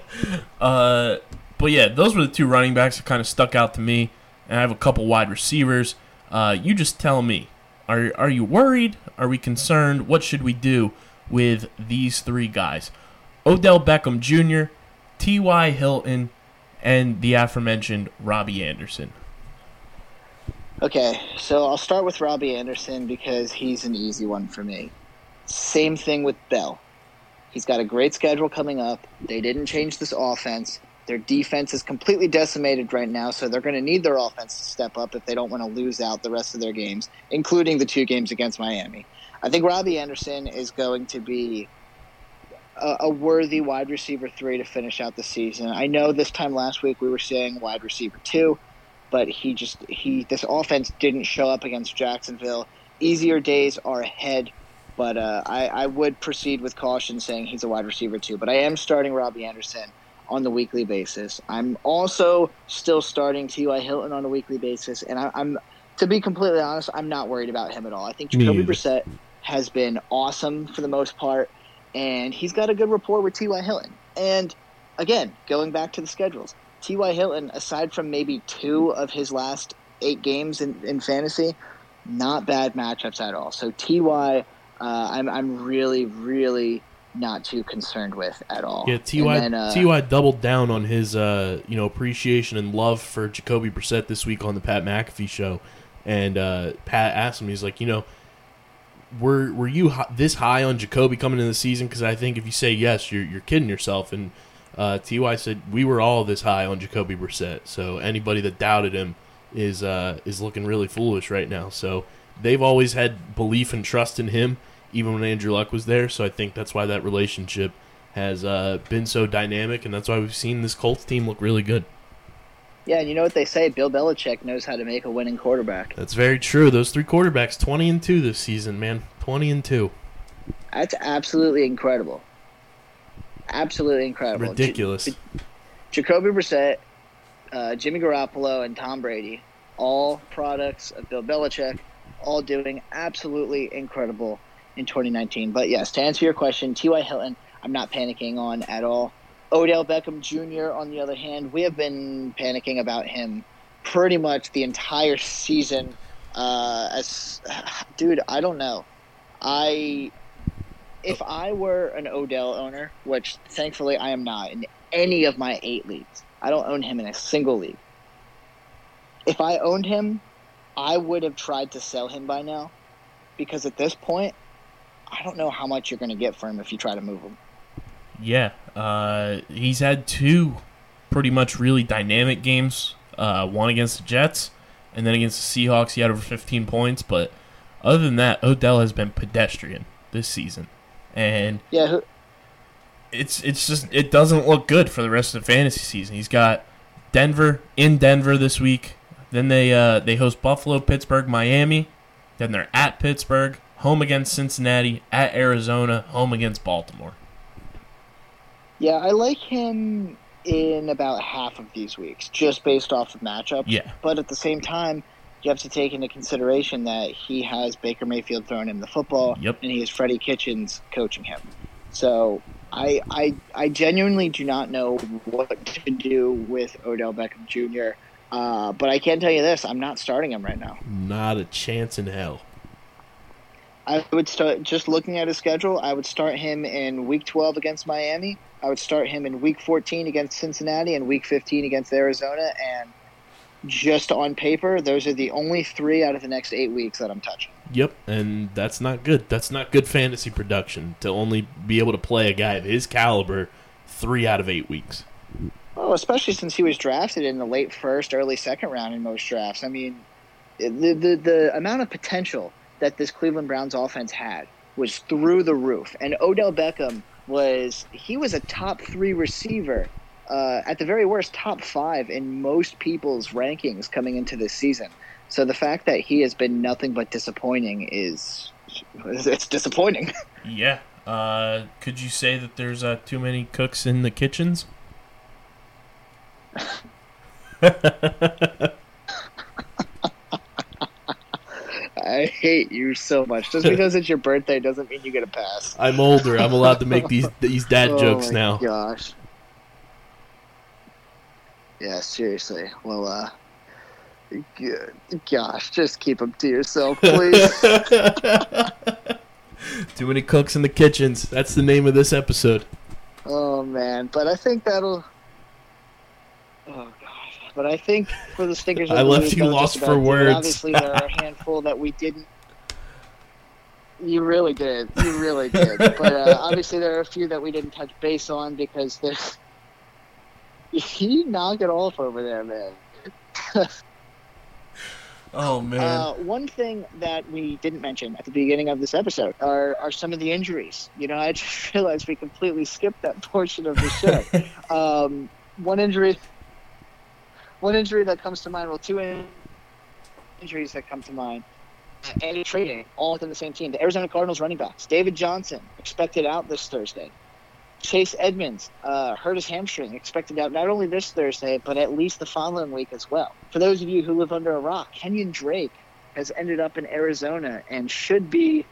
uh, but yeah, those were the two running backs that kind of stuck out to me. And I have a couple wide receivers. Uh, you just tell me. Are are you worried? Are we concerned? What should we do with these three guys? Odell Beckham Jr., T.Y. Hilton, and the aforementioned Robby Anderson. Okay, so I'll start with Robby Anderson because he's an easy one for me. Same thing with Bell. He's got a great schedule coming up. They didn't change this offense. Their defense is completely decimated right now, so they're going to need their offense to step up if they don't want to lose out the rest of their games, including the two games against Miami. I think Robby Anderson is going to be a, a worthy wide receiver three to finish out the season. I know this time last week we were saying wide receiver two, but he just he this offense didn't show up against Jacksonville. Easier days are ahead, but uh, I, I would proceed with caution saying he's a wide receiver two. But I am starting Robby Anderson on the weekly basis. I'm also still starting T.Y. Hilton on a weekly basis, and I, I'm to be completely honest, I'm not worried about him at all. I think Jacoby. Brissett has been awesome for the most part, and he's got a good rapport with T.Y. Hilton. And again, going back to the schedules, T.Y. Hilton, aside from maybe two of his last eight games in, in fantasy, not bad matchups at all. So Ty, uh, I'm I'm really really not too concerned with at all. Yeah, Ty then, uh, Ty doubled down on his uh, you know appreciation and love for Jacoby Brissett this week on the Pat McAfee show, and uh, Pat asked him, he's like, you know, were were you this high on Jacoby coming into the season? Because I think if you say yes, you're you're kidding yourself. And uh, Ty said we were all this high on Jacoby Brissett. So anybody that doubted him is uh, is looking really foolish right now. So they've always had belief and trust in him, even when Andrew Luck was there. So I think that's why that relationship has uh, been so dynamic, and that's why we've seen this Colts team look really good. Yeah, and you know what they say? Bill Belichick knows how to make a winning quarterback. That's very true. Those three quarterbacks, twenty and two this season, man, twenty and two. That's absolutely incredible. Absolutely incredible. Ridiculous. J- Jacoby Brissett uh, Jimmy Garoppolo and Tom Brady, all products of Bill Belichick, all doing absolutely incredible in 2019. But yes, to answer your question, T.Y. Hilton, I'm not panicking on at all. Odell Beckham Jr., on the other hand, we have been panicking about him pretty much the entire season. Uh, as dude, I don't know. I if I were an Odell owner, which thankfully I am not in any of my eight leagues, I don't own him in a single league. If I owned him, I would have tried to sell him by now because at this point, I don't know how much you're going to get for him if you try to move him. Yeah, uh, he's had two pretty much really dynamic games. Uh, one against the Jets, and then against the Seahawks, he had over 15 points. But other than that, Odell has been pedestrian this season, and yeah, it's it's just it doesn't look good for the rest of the fantasy season. He's got Denver in Denver this week. Then they uh, they host Buffalo, Pittsburgh, Miami. Then they're at Pittsburgh, home against Cincinnati, at Arizona, home against Baltimore. Yeah, I like him in about half of these weeks, just based off of matchups. Yeah. But at the same time, you have to take into consideration that he has Baker Mayfield throwing him the football, yep. and he has Freddie Kitchens coaching him. So I, I, I genuinely do not know what to do with Odell Beckham Jr. Uh, but I can tell you this: I'm not starting him right now. Not a chance in hell. I would start just looking at his schedule. I would start him in Week 12 against Miami. I would start him in Week 14 against Cincinnati and Week 15 against Arizona. And just on paper, those are the only three out of the next eight weeks that I'm touching. Yep, and that's not good. That's not good fantasy production to only be able to play a guy of his caliber three out of eight weeks. Oh, especially since he was drafted in the late first, early second round in most drafts. I mean, the the, the amount of potential that this Cleveland Browns offense had was through the roof, and Odell Beckham was he was a top three receiver uh, at the very worst, top five in most people's rankings coming into this season. So the fact that he has been nothing but disappointing is it's disappointing. Yeah. Uh, could you say that there's uh, too many cooks in the kitchens? I hate you so much. Just because it's your birthday doesn't mean you get a pass. I'm older. I'm allowed to make these these dad oh jokes now. Gosh. Yeah, seriously. Well, uh, gosh, just keep them to yourself, please. Too many cooks in the kitchens. That's the name of this episode. Oh man, but I think that'll. Oh gosh, but I think for the stickers, I left you lost for words. Obviously, there are a handful that we didn't. You really did. You really did. but uh, obviously, there are a few that we didn't touch base on because there's you knock it off over there, man. oh man. Uh, one thing that we didn't mention at the beginning of this episode are are some of the injuries. You know, I just realized we completely skipped that portion of the show. um, one injury, one injury that comes to mind. Well, two in- injuries that come to mind. And trading all within the same team. The Arizona Cardinals running backs. David Johnson expected out this Thursday. Chase Edmonds uh, hurt his hamstring, expected out not only this Thursday, but at least the following week as well. For those of you who live under a rock, Kenyon Drake has ended up in Arizona and should be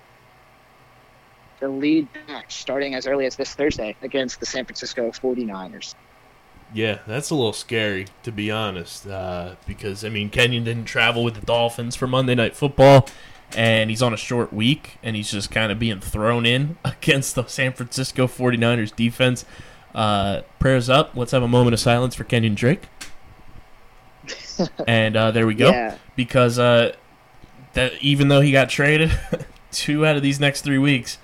the lead back starting as early as this Thursday against the San Francisco 49ers. Yeah, that's a little scary to be honest. Uh, because I mean Kenyon didn't travel with the Dolphins for Monday Night Football, and he's on a short week, and he's just kind of being thrown in against the San Francisco 49ers defense. Uh, prayers up. Let's have a moment of silence for Kenyon Drake. and uh, there we go. Yeah. Because uh, that even though he got traded, two out of these next three weeks,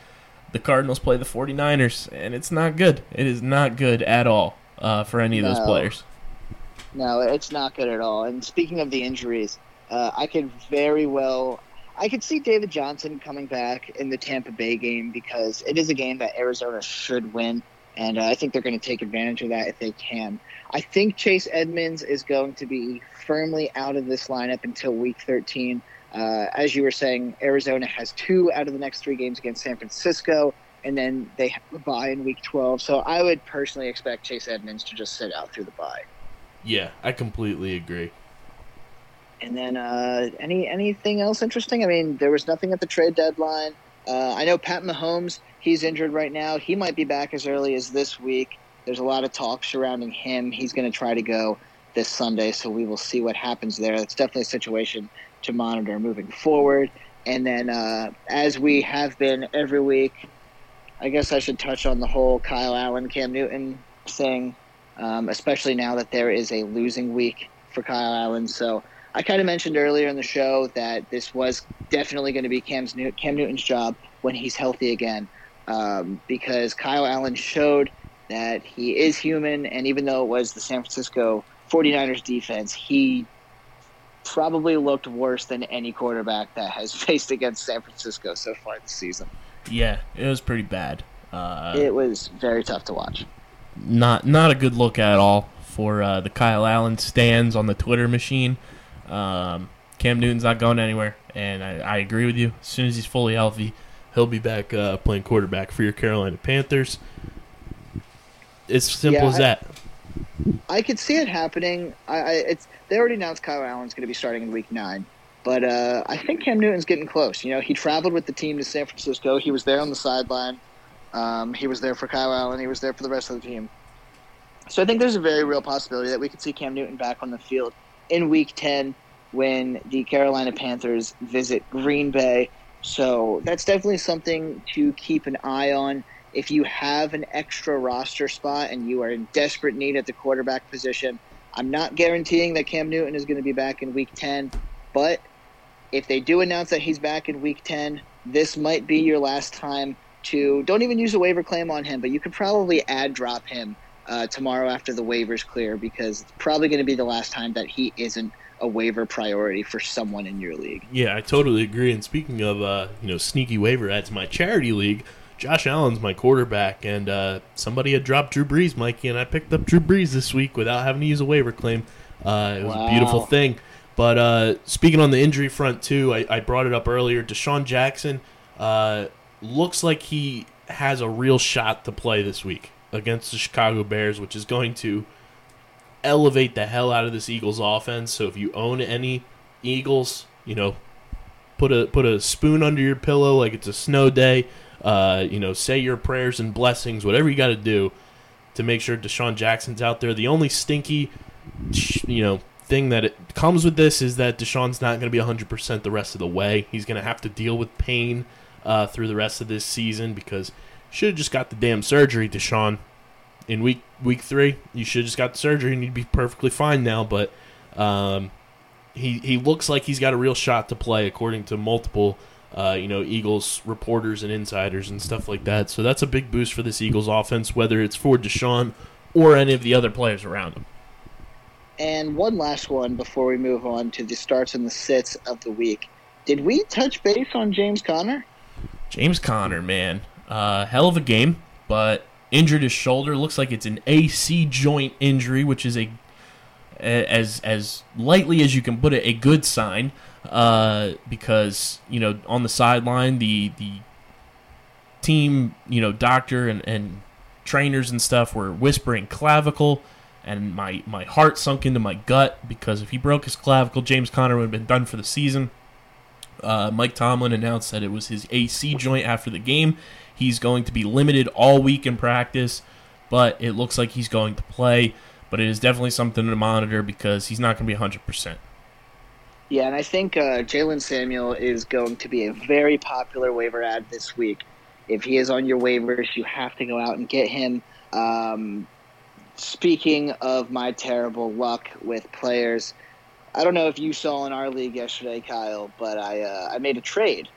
the Cardinals play the 49ers, and it's not good. It is not good at all uh, for any of those No. players. No, it's not good at all. And speaking of the injuries, uh, I could very well, I could see David Johnson coming back in the Tampa Bay game because it is a game that Arizona should win, and uh, I think they're going to take advantage of that if they can. I think Chase Edmonds is going to be firmly out of this lineup until Week 13. Uh, as you were saying, Arizona has two out of the next three games against San Francisco, and then they have a bye in Week 12. So I would personally expect Chase Edmonds to just sit out through the bye. yeah, I completely agree. And then uh, any anything else interesting? I mean, there was nothing at the trade deadline. Uh, I know Pat Mahomes, he's injured right now. He might be back as early as this week. There's a lot of talk surrounding him. He's going to try to go this Sunday, so we will see what happens there. That's definitely a situation to monitor moving forward. And then, uh, as we have been every week, I guess I should touch on the whole Kyle Allen, Cam Newton thing, um, especially now that there is a losing week for Kyle Allen. So I kind of mentioned earlier in the show that this was definitely going to be Cam's New- Cam Newton's job when he's healthy again, um, because Kyle Allen showed that he is human, and even though it was the San Francisco 49ers defense, he probably looked worse than any quarterback that has faced against San Francisco so far this season. Yeah, it was pretty bad. Uh, it was very tough to watch. not not a good look at all for uh, the Kyle Allen stands on the Twitter machine. Um, Cam Newton's not going anywhere, and I, I agree with you. As soon as he's fully healthy, He'll be back uh, playing quarterback for your Carolina Panthers. It's simple Yeah, as I- that. I could see it happening. I, I it's they already announced Kyle Allen's going to be starting in Week Nine, but uh, I think Cam Newton's getting close. You know, he traveled with the team to San Francisco. He was there on the sideline. Um, he was there for Kyle Allen. He was there for the rest of the team. So I think there's a very real possibility that we could see Cam Newton back on the field in Week Ten when the Carolina Panthers visit Green Bay. So that's definitely something to keep an eye on if you have an extra roster spot and you are in desperate need at the quarterback position, I'm not guaranteeing that Cam Newton is going to be back in week 10, but if they do announce that he's back in week 10, this might be your last time to don't even use a waiver claim on him, but you could probably add drop him uh, tomorrow after the waivers clear because it's probably going to be the last time that he isn't a waiver priority for someone in your league. Yeah, I totally agree. And speaking of uh, you know sneaky waiver ads, my charity league, Josh Allen's my quarterback, and uh, somebody had dropped Drew Brees, Mikey, and I picked up Drew Brees this week without having to use a waiver claim. Uh, it was a beautiful thing. But uh, speaking on the injury front too, I, I brought it up earlier. DeSean Jackson uh, looks like he has a real shot to play this week against the Chicago Bears, which is going to elevate the hell out of this Eagles offense. So if you own any Eagles, you know, put a put a spoon under your pillow like it's a snow day. Uh, you know, say your prayers and blessings, whatever you got to do to make sure DeSean Jackson's out there. The only stinky, you know, thing that it comes with this is that DeSean's not going to be 100% the rest of the way. He's going to have to deal with pain uh, through the rest of this season because should have just got the damn surgery, DeSean. In week week three, you should have just got the surgery and you'd be perfectly fine now. But um, he he looks like he's got a real shot to play, according to multiple uh, you know Eagles reporters and insiders and stuff like that. So that's a big boost for this Eagles offense, whether it's for DeSean or any of the other players around him. And one last one before we move on to the starts and the sits of the week. Did we touch base on James Conner? James Conner, man, uh, hell of a game, but injured his shoulder. Looks like it's an AC joint injury, which is a as as lightly as you can put it, a good sign. Uh, because you know on the sideline, the the team, you know, doctor and and trainers and stuff were whispering clavicle. And my, my heart sunk into my gut because if he broke his clavicle, James Conner would have been done for the season. Uh, Mike Tomlin announced that it was his AC joint after the game. He's going to be limited all week in practice, but it looks like he's going to play. But it is definitely something to monitor because he's not going to be 100%. Yeah, and I think uh, Jaylen Samuel is going to be a very popular waiver ad this week. If he is on your waivers, you have to go out and get him. Um, speaking of my terrible luck with players, I don't know if you saw in our league yesterday, Kyle, but I uh, I made a trade,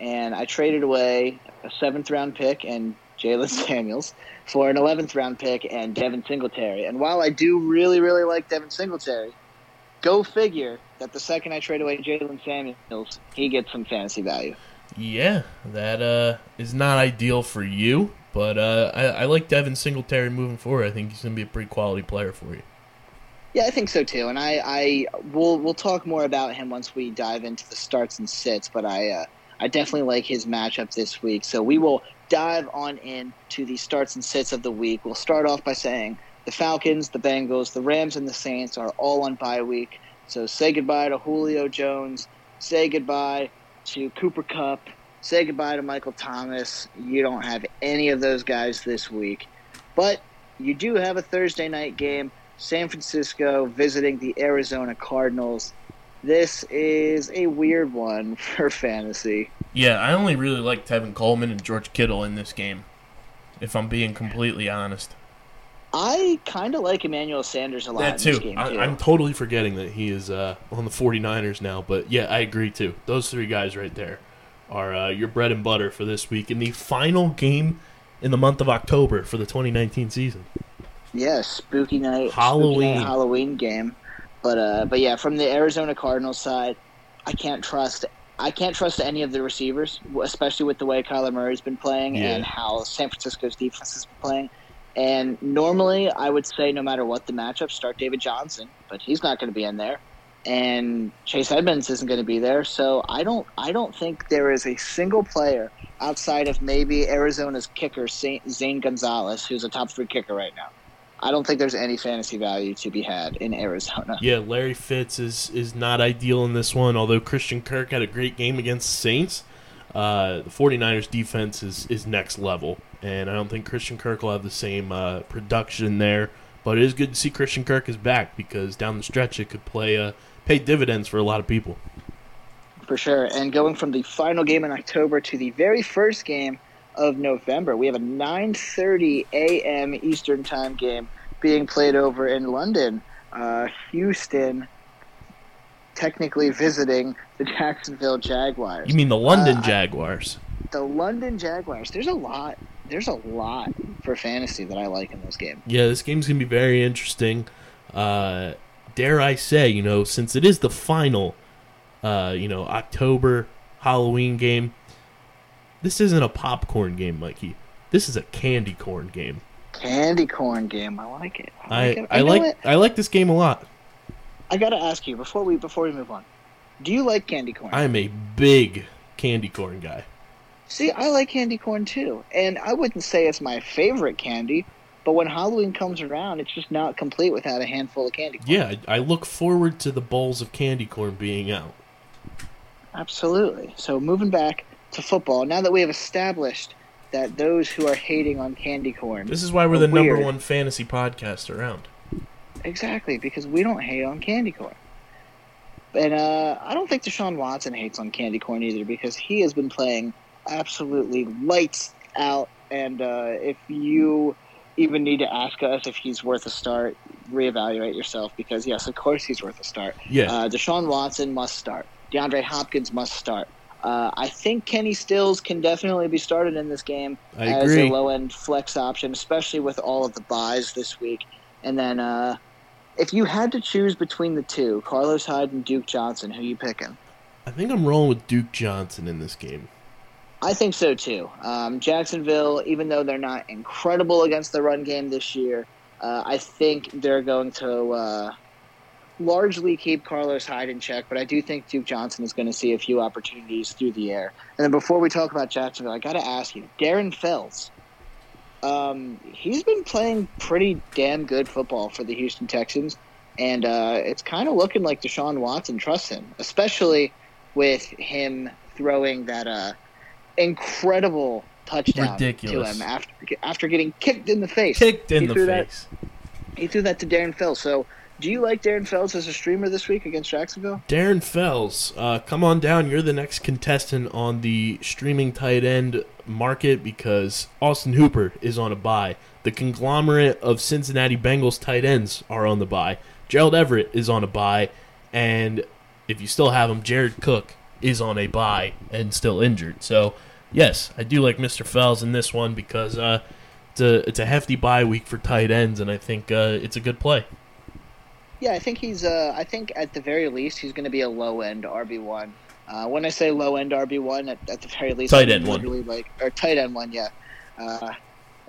and I traded away a seventh round pick and Jaylen Samuels for an eleventh round pick and Devin Singletary. And while I do really really like Devin Singletary, go figure that the second I trade away Jaylen Samuels, he gets some fantasy value. Yeah, that uh, is not ideal for you, but uh, I, I like Devin Singletary moving forward. I think he's going to be a pretty quality player for you. Yeah, I think so too, and I, I we'll we'll talk more about him once we dive into the starts and sits. But I uh, I definitely like his matchup this week. So we will dive on in to the starts and sits of the week. We'll start off by saying the Falcons, the Bengals, the Rams, and the Saints are all on bye week. So say goodbye to Julio Jones. Say goodbye to Cooper Kupp. Say goodbye to Michael Thomas. You don't have any of those guys this week, but you do have a Thursday night game San Francisco visiting the Arizona Cardinals. This is a weird one for fantasy. Yeah, I only really like Tevin Coleman and George Kittle in this game, if I'm being completely honest. I kind of like Emmanuel Sanders a lot that in too. this game, I, too. I'm totally forgetting that he is uh, on the 49ers now, but yeah, I agree too. Those three guys right there are uh, your bread and butter for this week in the final game in the month of October for the 2019 season. Yeah, spooky night, Halloween. spooky night Halloween game. But uh, but yeah, from the Arizona Cardinals side, I can't trust. I can't trust any of the receivers, especially with the way Kyler Murray's been playing Yeah. and how San Francisco's defense has been playing. And normally, I would say no matter what the matchup, start David Johnson, but he's not going to be in there, and Chase Edmonds isn't going to be there. So I don't. I don't think there is a single player outside of maybe Arizona's kicker Saint- Zane Gonzalez, who's a top three kicker right now. I don't think there's any fantasy value to be had in Arizona. Yeah, Larry Fitz is is not ideal in this one, although Christian Kirk had a great game against the Saints. Uh, the 49ers defense is, is next level, and I don't think Christian Kirk will have the same uh, production there. But it is good to see Christian Kirk is back because down the stretch it could play uh, pay dividends for a lot of people. For sure. And going from the final game in October to the very first game of November, we have a 9:30 a.m. Eastern Time game being played over in London. Uh, Houston technically visiting the Jacksonville Jaguars. You mean the London Uh, I- Jaguars? the London Jaguars? There's a lot. There's a lot for fantasy that I like in this game. Yeah, this game's gonna be very interesting. Uh, dare I say, you know, since it is the final, uh, you know, October Halloween game, this isn't a popcorn game, Mikey. This is a candy corn game. Candy corn game. I like it. I I like it. I like what? I like this game a lot. I gotta ask you before we before we move on. Do you like candy corn? I am a big candy corn guy. See, I like candy corn too, and I wouldn't say it's my favorite candy, but when Halloween comes around, it's just not complete without a handful of candy corn. Yeah, I I look forward to the bowls of candy corn being out. Absolutely. So moving back to football, now that we have established that those who are hating on candy corn, This is why we're the number one fantasy podcast around. exactly because we don't hate on candy corn. And uh, I don't think Deshaun Watson hates on candy corn either because he has been playing absolutely lights out. And uh, if you even need to ask us if he's worth a start, reevaluate yourself because yes, of course he's worth a start. Yeah, Uh, Deshaun Watson must start. DeAndre Hopkins must start. Uh, I think Kenny Stills can definitely be started in this game I as agree. a low end flex option, especially with all of the byes this week. And then, uh, if you had to choose between the two, Carlos Hyde and Duke Johnson, who you picking? I think I'm rolling with Duke Johnson in this game. I think so too. Um, Jacksonville, even though they're not incredible against the run game this year, uh, I think they're going to uh, largely keep Carlos Hyde in check. But I do think Duke Johnson is going to see a few opportunities through the air. And then before we talk about Jacksonville, I got to ask you, Darren Fells. Um, he's been playing pretty damn good football for the Houston Texans, and uh, it's kind of looking like Deshaun Watson trusts him, especially with him throwing that uh, incredible touchdown Ridiculous. to him after after getting kicked in the face. Kicked in He the threw that- face. He threw that to Darren Fells. So, do you like Darren Fells as a streamer this week against Jacksonville? Darren Fells, uh, come on down. You're the next contestant on the streaming tight end market because Austin Hooper is on a bye. The conglomerate of Cincinnati Bengals tight ends are on the bye. Gerald Everett is on a bye, and if you still have him, Jared Cook is on a bye and still injured. So, yes, I do like Mr. Fells in this one because uh, it's a it's a hefty bye week for tight ends, and I think uh, it's a good play. Yeah, I think he's. Uh, I think at the very least he's going to be a low end RB one. Uh, when I say low end RB one, at, at the very least, Tight end one. Like or tight end one, yeah. Uh,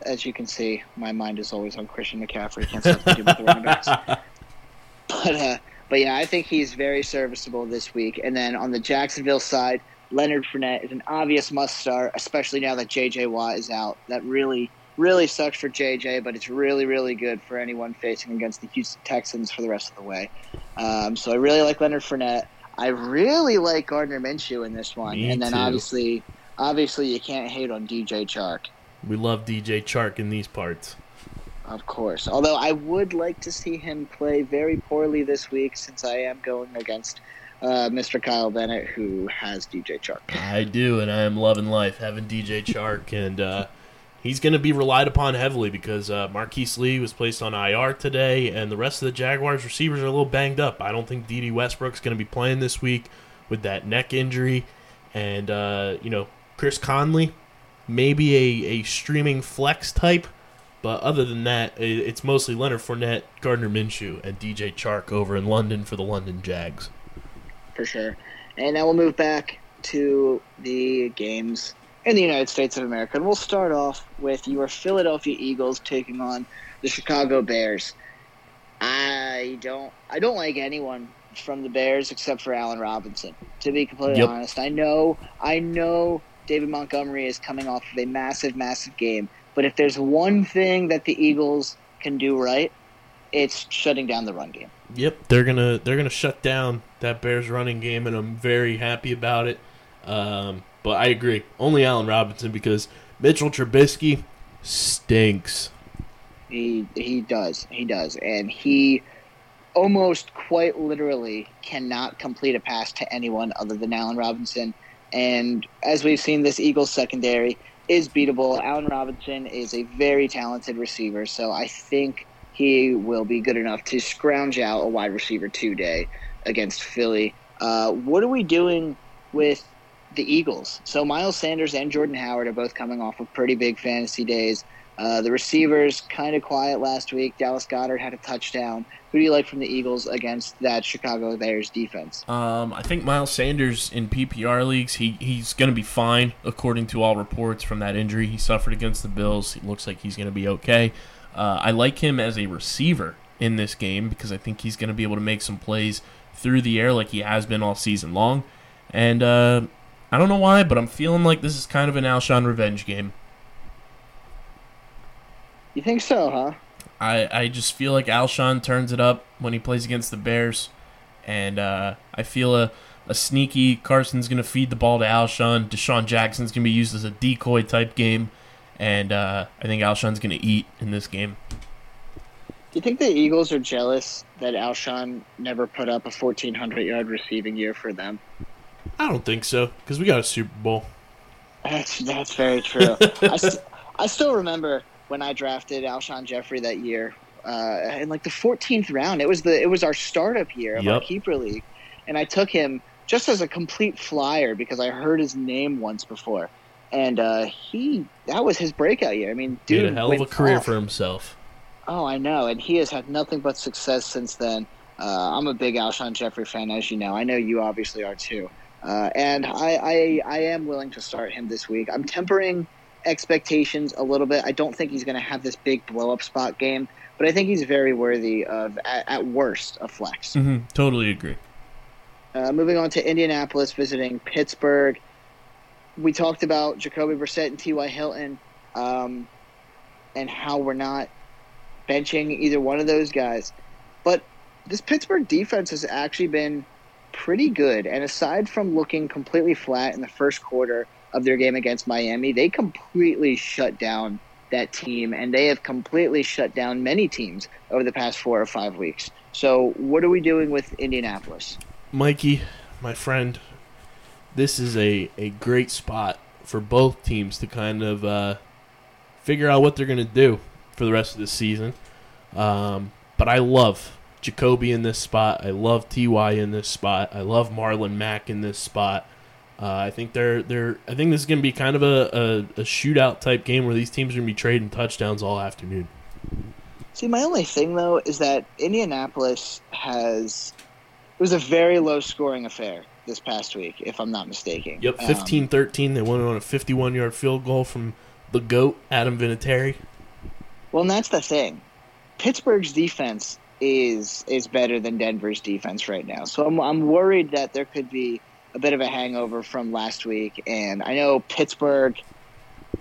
as you can see, my mind is always on Christian McCaffrey. Can't stop thinking about the running backs. But uh, but yeah, I think he's very serviceable this week. And then on the Jacksonville side, Leonard Fournette is an obvious must start, especially now that J.J. Watt is out. That really really sucks for JJ, but it's really, really good for anyone facing against the Houston Texans for the rest of the way. Um, so I really like Leonard Fournette. I really like Gardner Minshew in this one, Me and then too. obviously, obviously you can't hate on DJ Chark, We love DJ Chark in these parts. of course. Although I would like to see him play very poorly this week, since I am going against uh, Mr. Kyle Bennett, who has DJ Chark. I do, and I am loving life having DJ Chark, and uh, he's going to be relied upon heavily because uh, Marquise Lee was placed on IR today, and the rest of the Jaguars receivers are a little banged up. I don't think Dede Westbrook's going to be playing this week with that neck injury, and uh, you know Chris Conley, maybe a, a streaming flex type. But other than that, it's mostly Leonard Fournette, Gardner Minshew, and DJ Chark over in London for the London Jags. for sure. And now we'll move back to the games in the United States of America. And we'll start off with your Philadelphia Eagles taking on the Chicago Bears. I don't I don't like anyone from the Bears except for Allen Robinson. To be completely Yep. honest, I know I know David Montgomery is coming off of a massive massive game, but if there's one thing that the Eagles can do right, it's shutting down the run game. Yep, they're gonna they're gonna shut down that Bears running game, and I'm very happy about it. Um, but I agree, only Allen Robinson because Mitchell Trubisky stinks. He he does. He does. And he almost quite literally cannot complete a pass to anyone other than Allen Robinson. And as we've seen, this Eagles secondary is beatable. Allen Robinson is a very talented receiver, so I think he will be good enough to scrounge out a wide receiver two day against Philly. Uh, what are we doing with the Eagles? So Miles Sanders and Jordan Howard are both coming off of pretty big fantasy days. Uh, the receivers kind of quiet last week. Dallas Goedert had a touchdown. Who do you like from the Eagles against that Chicago Bears defense? Um, I think Miles Sanders in PPR leagues, he he's going to be fine according to all reports from that injury he suffered against the Bills. He looks like he's going to be okay. Uh, I like him as a receiver in this game because I think he's going to be able to make some plays through the air like he has been all season long. And uh, I don't know why, but I'm feeling like this is kind of an Alshon revenge game. You think so, huh? I, I just feel like Alshon turns it up when he plays against the Bears, and uh, I feel a, a sneaky Carson's going to feed the ball to Alshon. DeSean Jackson's going to be used as a decoy type game, and uh, I think Alshon's going to eat in this game. Do you think the Eagles are jealous that Alshon never put up a 1,400 yard receiving year for them? I don't think so because we got a Super Bowl. That's that's very true. I, st- I still remember when I drafted Alshon Jeffery that year, uh, in like the 14th round. It was the it was our startup year of our keeper league, and I took him just as a complete flyer because I heard his name once before, and uh, he that was his breakout year. I mean, He dude, had a hell of a career off. for himself. Oh, I know, and he has had nothing but success since then. Uh, I'm a big Alshon Jeffery fan, as you know. I know you obviously are too. Uh, and I, I, I am willing to start him this week. I'm tempering expectations a little bit. I don't think he's going to have this big blow up spot game, but I think he's very worthy of, at, at worst, a flex. Mm-hmm. Totally agree. Uh, moving on to Indianapolis visiting Pittsburgh. We talked about Jacoby Brissett and T.Y. Hilton um, and how we're not benching either one of those guys. But this Pittsburgh defense has actually been pretty good. And aside from looking completely flat in the first quarter of their game against Miami, they completely shut down that team, and they have completely shut down many teams over the past four or five weeks. So, what are we doing with Indianapolis? Mikey, my friend, this is a, a great spot for both teams to kind of uh, figure out what they're going to do for the rest of the season. Um, but I love Jacoby in this spot. I love Ty in this spot. I love Marlon Mack in this spot. Uh, I think they're they're. I think this is going to be kind of a, a, a shootout type game where these teams are going to be trading touchdowns all afternoon. See, my only thing though is that Indianapolis has it was a very low scoring affair this past week, if I'm not mistaken. Yep, Um, 15-13. They won it on a 51 yard field goal from the goat Adam Vinatieri. well, and that's the thing. Pittsburgh's defense is is better than Denver's defense right now, so I'm I'm worried that there could be a bit of a hangover from last week. And I know Pittsburgh,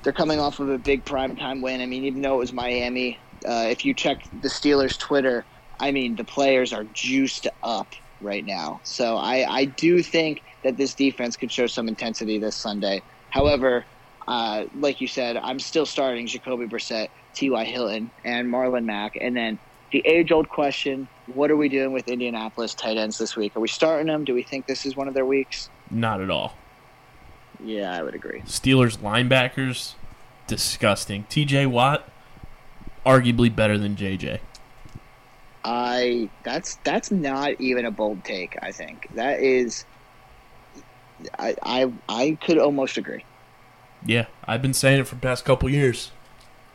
they're coming off of a big primetime win. I mean, even though it was Miami, uh, if you check the Steelers' Twitter, I mean, the players are juiced up right now. So I, I do think that this defense could show some intensity this Sunday. However, uh, like you said, I'm still starting Jacoby Brissett, T.Y. Hilton, and Marlon Mack. And then the age old question what are we doing with Indianapolis tight ends this week? Are we starting them? Do we think this is one of their weeks? Not at all. Yeah, I would agree. Steelers linebackers, disgusting. T.J. Watt, arguably better than J.J. I that's that's not even a bold take. I think that is. I I I could almost agree. Yeah, I've been saying it for the past couple years.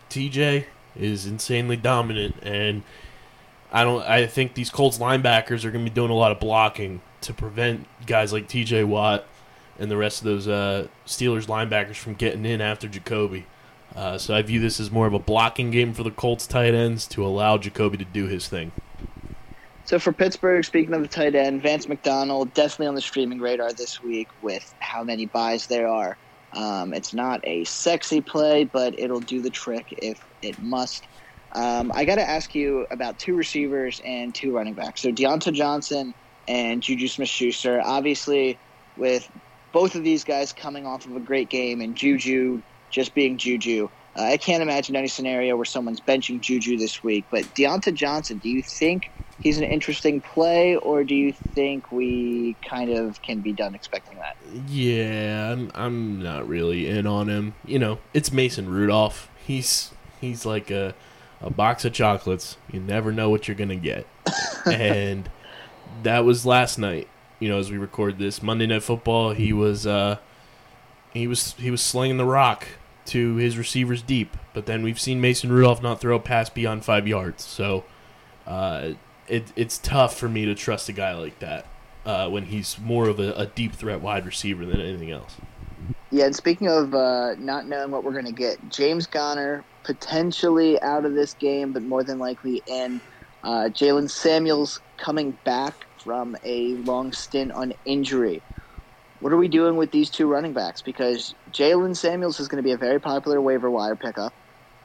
TJ is insanely dominant, and I don't. I think these Colts linebackers are going to be doing a lot of blocking to prevent guys like TJ Watt and the rest of those uh, Steelers linebackers from getting in after Jacoby. Uh, so I view this as more of a blocking game for the Colts tight ends to allow Jacoby to do his thing. So for Pittsburgh, speaking of the tight end, Vance McDonald definitely on the streaming radar this week with how many byes there are. Um, it's not a sexy play, but it'll do the trick if it must. Um, I got to ask you about two receivers and two running backs. So Diontae Johnson and Juju Smith-Schuster. Obviously, with both of these guys coming off of a great game and Juju just being Juju, uh, I can't imagine any scenario where someone's benching Juju this week. But Diontae Johnson, do you think he's an interesting play, or do you think we kind of can be done expecting that? Yeah, I'm, I'm not really in on him. You know, it's Mason Rudolph. He's he's like a a box of chocolates. You never know what you're gonna get. and that was last night. You know, as we record this Monday Night Football, he was uh, he was he was slinging the rock to his receivers deep. But then we've seen Mason Rudolph not throw a pass beyond five yards. So uh, it, it's tough for me to trust a guy like that uh, when he's more of a, a deep threat wide receiver than anything else. Yeah, and speaking of uh, not knowing what we're going to get, James Conner potentially out of this game, but more than likely in. Uh, Jaylen Samuels coming back from a long stint on injury. What are we doing with these two running backs? Because Jaylen Samuels is going to be a very popular waiver wire pickup,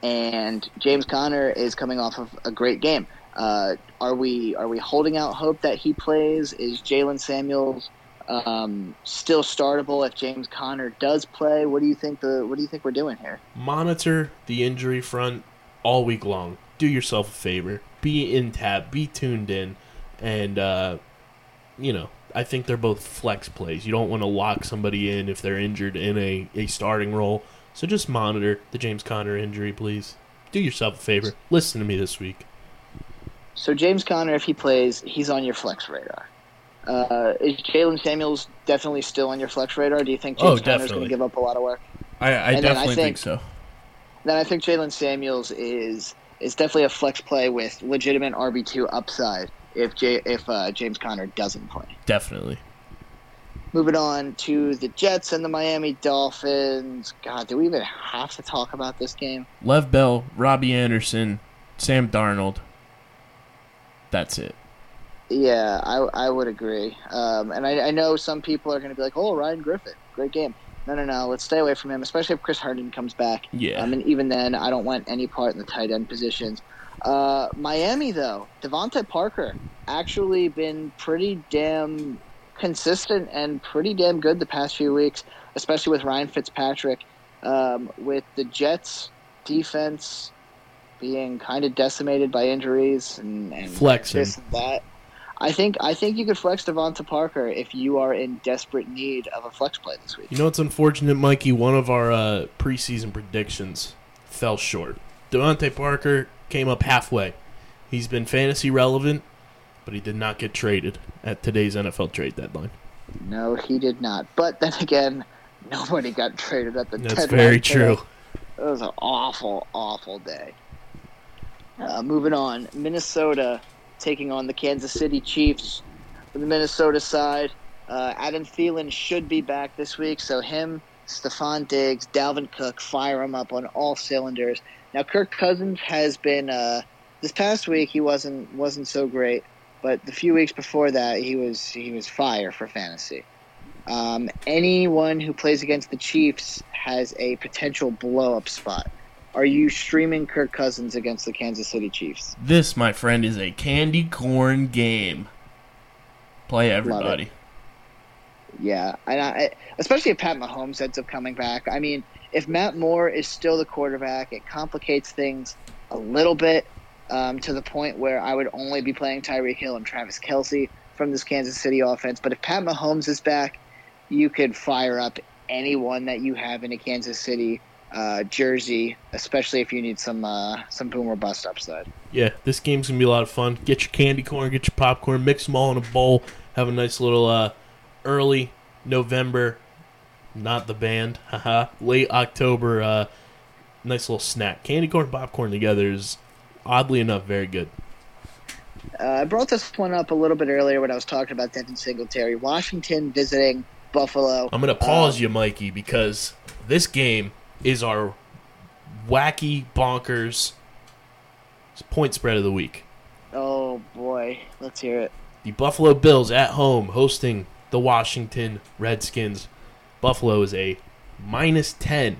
and James Conner is coming off of a great game. Uh, are we are we holding out hope that he plays? Is Jaylen Samuels um, still startable if James Conner does play? What do you think the What do you think we're doing here? Monitor the injury front all week long. Do yourself a favor. Be in tab. Be tuned in, and uh, you know I think they're both flex plays. You don't want to lock somebody in if they're injured in a, a starting role. So just monitor the James Conner injury, please. Do yourself a favor. Listen to me this week. So James Conner, if he plays, he's on your flex radar. Uh, is Jaylen Samuels definitely still on your flex radar? Do you think Oh, James Conner's going to give up a lot of work? I, I then I definitely think, think- so. Then I think Jaylen Samuels is is definitely a flex play with legitimate RB two upside if J, if uh, James Conner doesn't play. Definitely. Moving on to the Jets and the Miami Dolphins. God, do we even have to talk about this game? Lev Bell, Robby Anderson, Sam Darnold. That's it. Yeah, I, I would agree. Um, and I, I know some people are going to be like, "Oh, Ryan Griffin, great game." No, no, no. Let's stay away from him, especially if Chris Herndon comes back. Yeah. Um, and even then, I don't want any part in the tight end positions. Uh, Miami, though, DeVante Parker actually been pretty damn consistent and pretty damn good the past few weeks, especially with Ryan Fitzpatrick. Um, with the Jets defense being kind of decimated by injuries and, and Flexing. this and that. I think I think you could flex DeVante Parker if you are in desperate need of a flex play this week. You know it's unfortunate, Mikey? One of our uh, preseason predictions fell short. DeVante Parker came up halfway. He's been fantasy relevant, but he did not get traded at today's NFL trade deadline. No, he did not. But then again, nobody got traded at the That's very true. It was an awful, awful day. Uh, moving on, Minnesota taking on the Kansas City Chiefs. For the Minnesota side, uh, Adam Thielen should be back this week, so him, Stefon Diggs, Dalvin Cook, fire him up on all cylinders. Now, Kirk Cousins has been uh, this past week. He wasn't wasn't so great, but the few weeks before that, he was he was fire for fantasy. Um, anyone who plays against the Chiefs has a potential blow up spot. Are you streaming Kirk Cousins against the Kansas City Chiefs? This, my friend, is a candy corn game. Play everybody. Yeah, and I, especially if Pat Mahomes ends up coming back. I mean, if Matt Moore is still the quarterback, it complicates things a little bit um, to the point where I would only be playing Tyreek Hill and Travis Kelce from this Kansas City offense. But if Pat Mahomes is back, you could fire up anyone that you have in a Kansas City uh, jersey, especially if you need some uh, some boomer bust upside. Yeah, this game's gonna be a lot of fun. Get your candy corn, get your popcorn, mix them all in a bowl. Have a nice little uh, early November, not the band, haha, late October, uh, nice little snack. Candy corn, popcorn together is oddly enough very good. Uh, I brought this one up a little bit earlier when I was talking about Devin Singletary. Washington visiting Buffalo. I'm gonna pause Um, you, Mikey, because this game is our wacky bonkers point spread of the week. Oh boy, let's hear it. The Buffalo Bills at home hosting the Washington Redskins. Buffalo is a minus 10.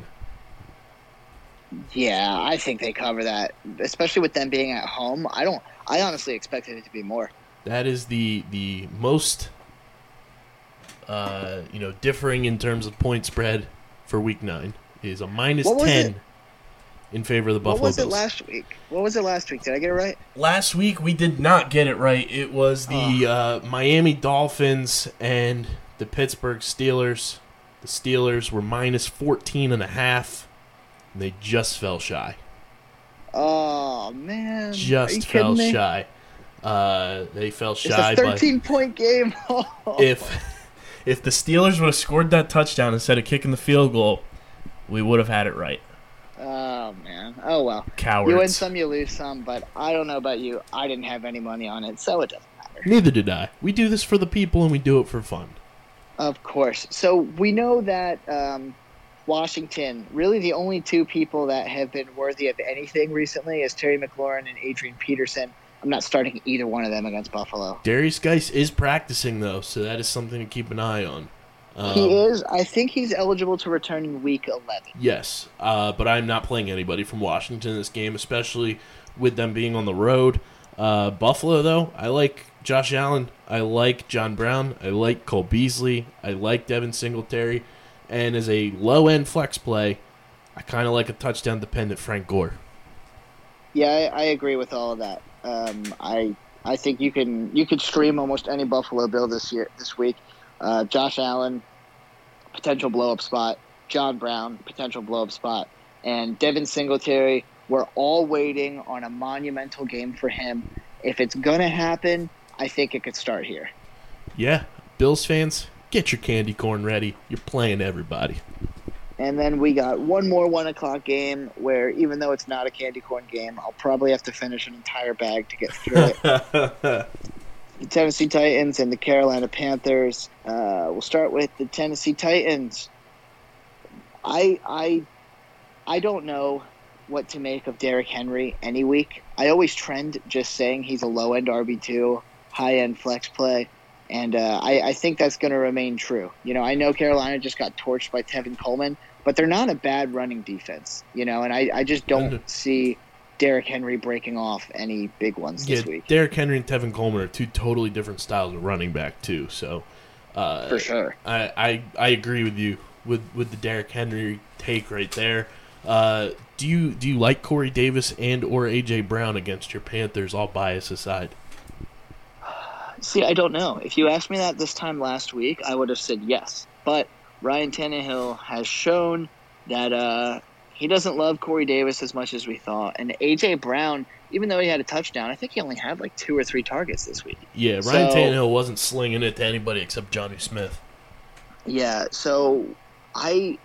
Yeah, I think they cover that, especially with them being at home. I don't. I honestly expected it to be more. That is the the most uh, you know, differing in terms of point spread for week 9 is a minus What 10 it? in favor of the Buffalo. what was Bills. it last week? What was it last week? Did I get it right? Last week we did not get it right. It was the the uh, Miami Dolphins and the Pittsburgh Steelers. The Steelers were minus 14 and a half. And they just fell shy. Oh man, Just fell shy. Uh, they fell shy. It's a by 13 point game. if if the Steelers would have scored that touchdown instead of kicking the field goal, we would have had it right. oh man. Oh well. Cowards. You win some, you lose some. But I don't know about you. I didn't have any money on it, so it doesn't matter. neither did I. We do this for the people and we do it for fun. Of course. So we know that um, Washington, really the only two people that have been worthy of anything recently is Terry McLaurin and Adrian Peterson. I'm not starting either one of them against Buffalo. Derrius Guice is practicing though, so that is something to keep an eye on. Um, he is. I think he's eligible to return in week 11. Yes, uh, but I'm not playing anybody from Washington this game, especially with them being on the road. Uh, Buffalo, though, I like Josh Allen. I like John Brown. I like Cole Beasley. I like Devin Singletary. And as a low end flex play, I kind of like a touchdown dependent Frank Gore. Yeah, I, I agree with all of that. Um, I I think you can you could stream almost any Buffalo Bill this year this week. Uh, Josh Allen, potential blow up spot. John Brown, potential blow up spot, and Devin Singletary. We're all waiting on a monumental game for him. If it's gonna happen, I think it could start here. Yeah, Bills fans, get your candy corn ready. You're playing everybody. And then we got one more one o'clock game where, even though it's not a candy corn game, I'll probably have to finish an entire bag to get through it. the Tennessee Titans and the Carolina Panthers. Uh, we'll start with the Tennessee Titans. I I I don't know what to make of Derrick Henry any week. I always trend just saying he's a low end RB two, high end flex play, and uh, I, I think that's going to remain true. You know, I know Carolina just got torched by Tevin Coleman, but they're not a bad running defense. You know, and I, I just don't see Derrick Henry breaking off any big ones Yeah, this week. Derrick Henry and Tevin Coleman are two totally different styles of running back too. So Uh, For sure. I, I I agree with you with with the Derrick Henry take right there. Uh, do you do you like Corey Davis and or AJ Brown against your Panthers? All bias aside. See, I don't know. If you asked me that this time last week, I would have said yes. But Ryan Tannehill has shown that uh, he doesn't love Corey Davis as much as we thought. And AJ Brown, even though he had a touchdown, I think he only had like two or three targets this week. Yeah, Ryan So- Tannehill wasn't slinging it to anybody except Jonnu Smith. Yeah, so I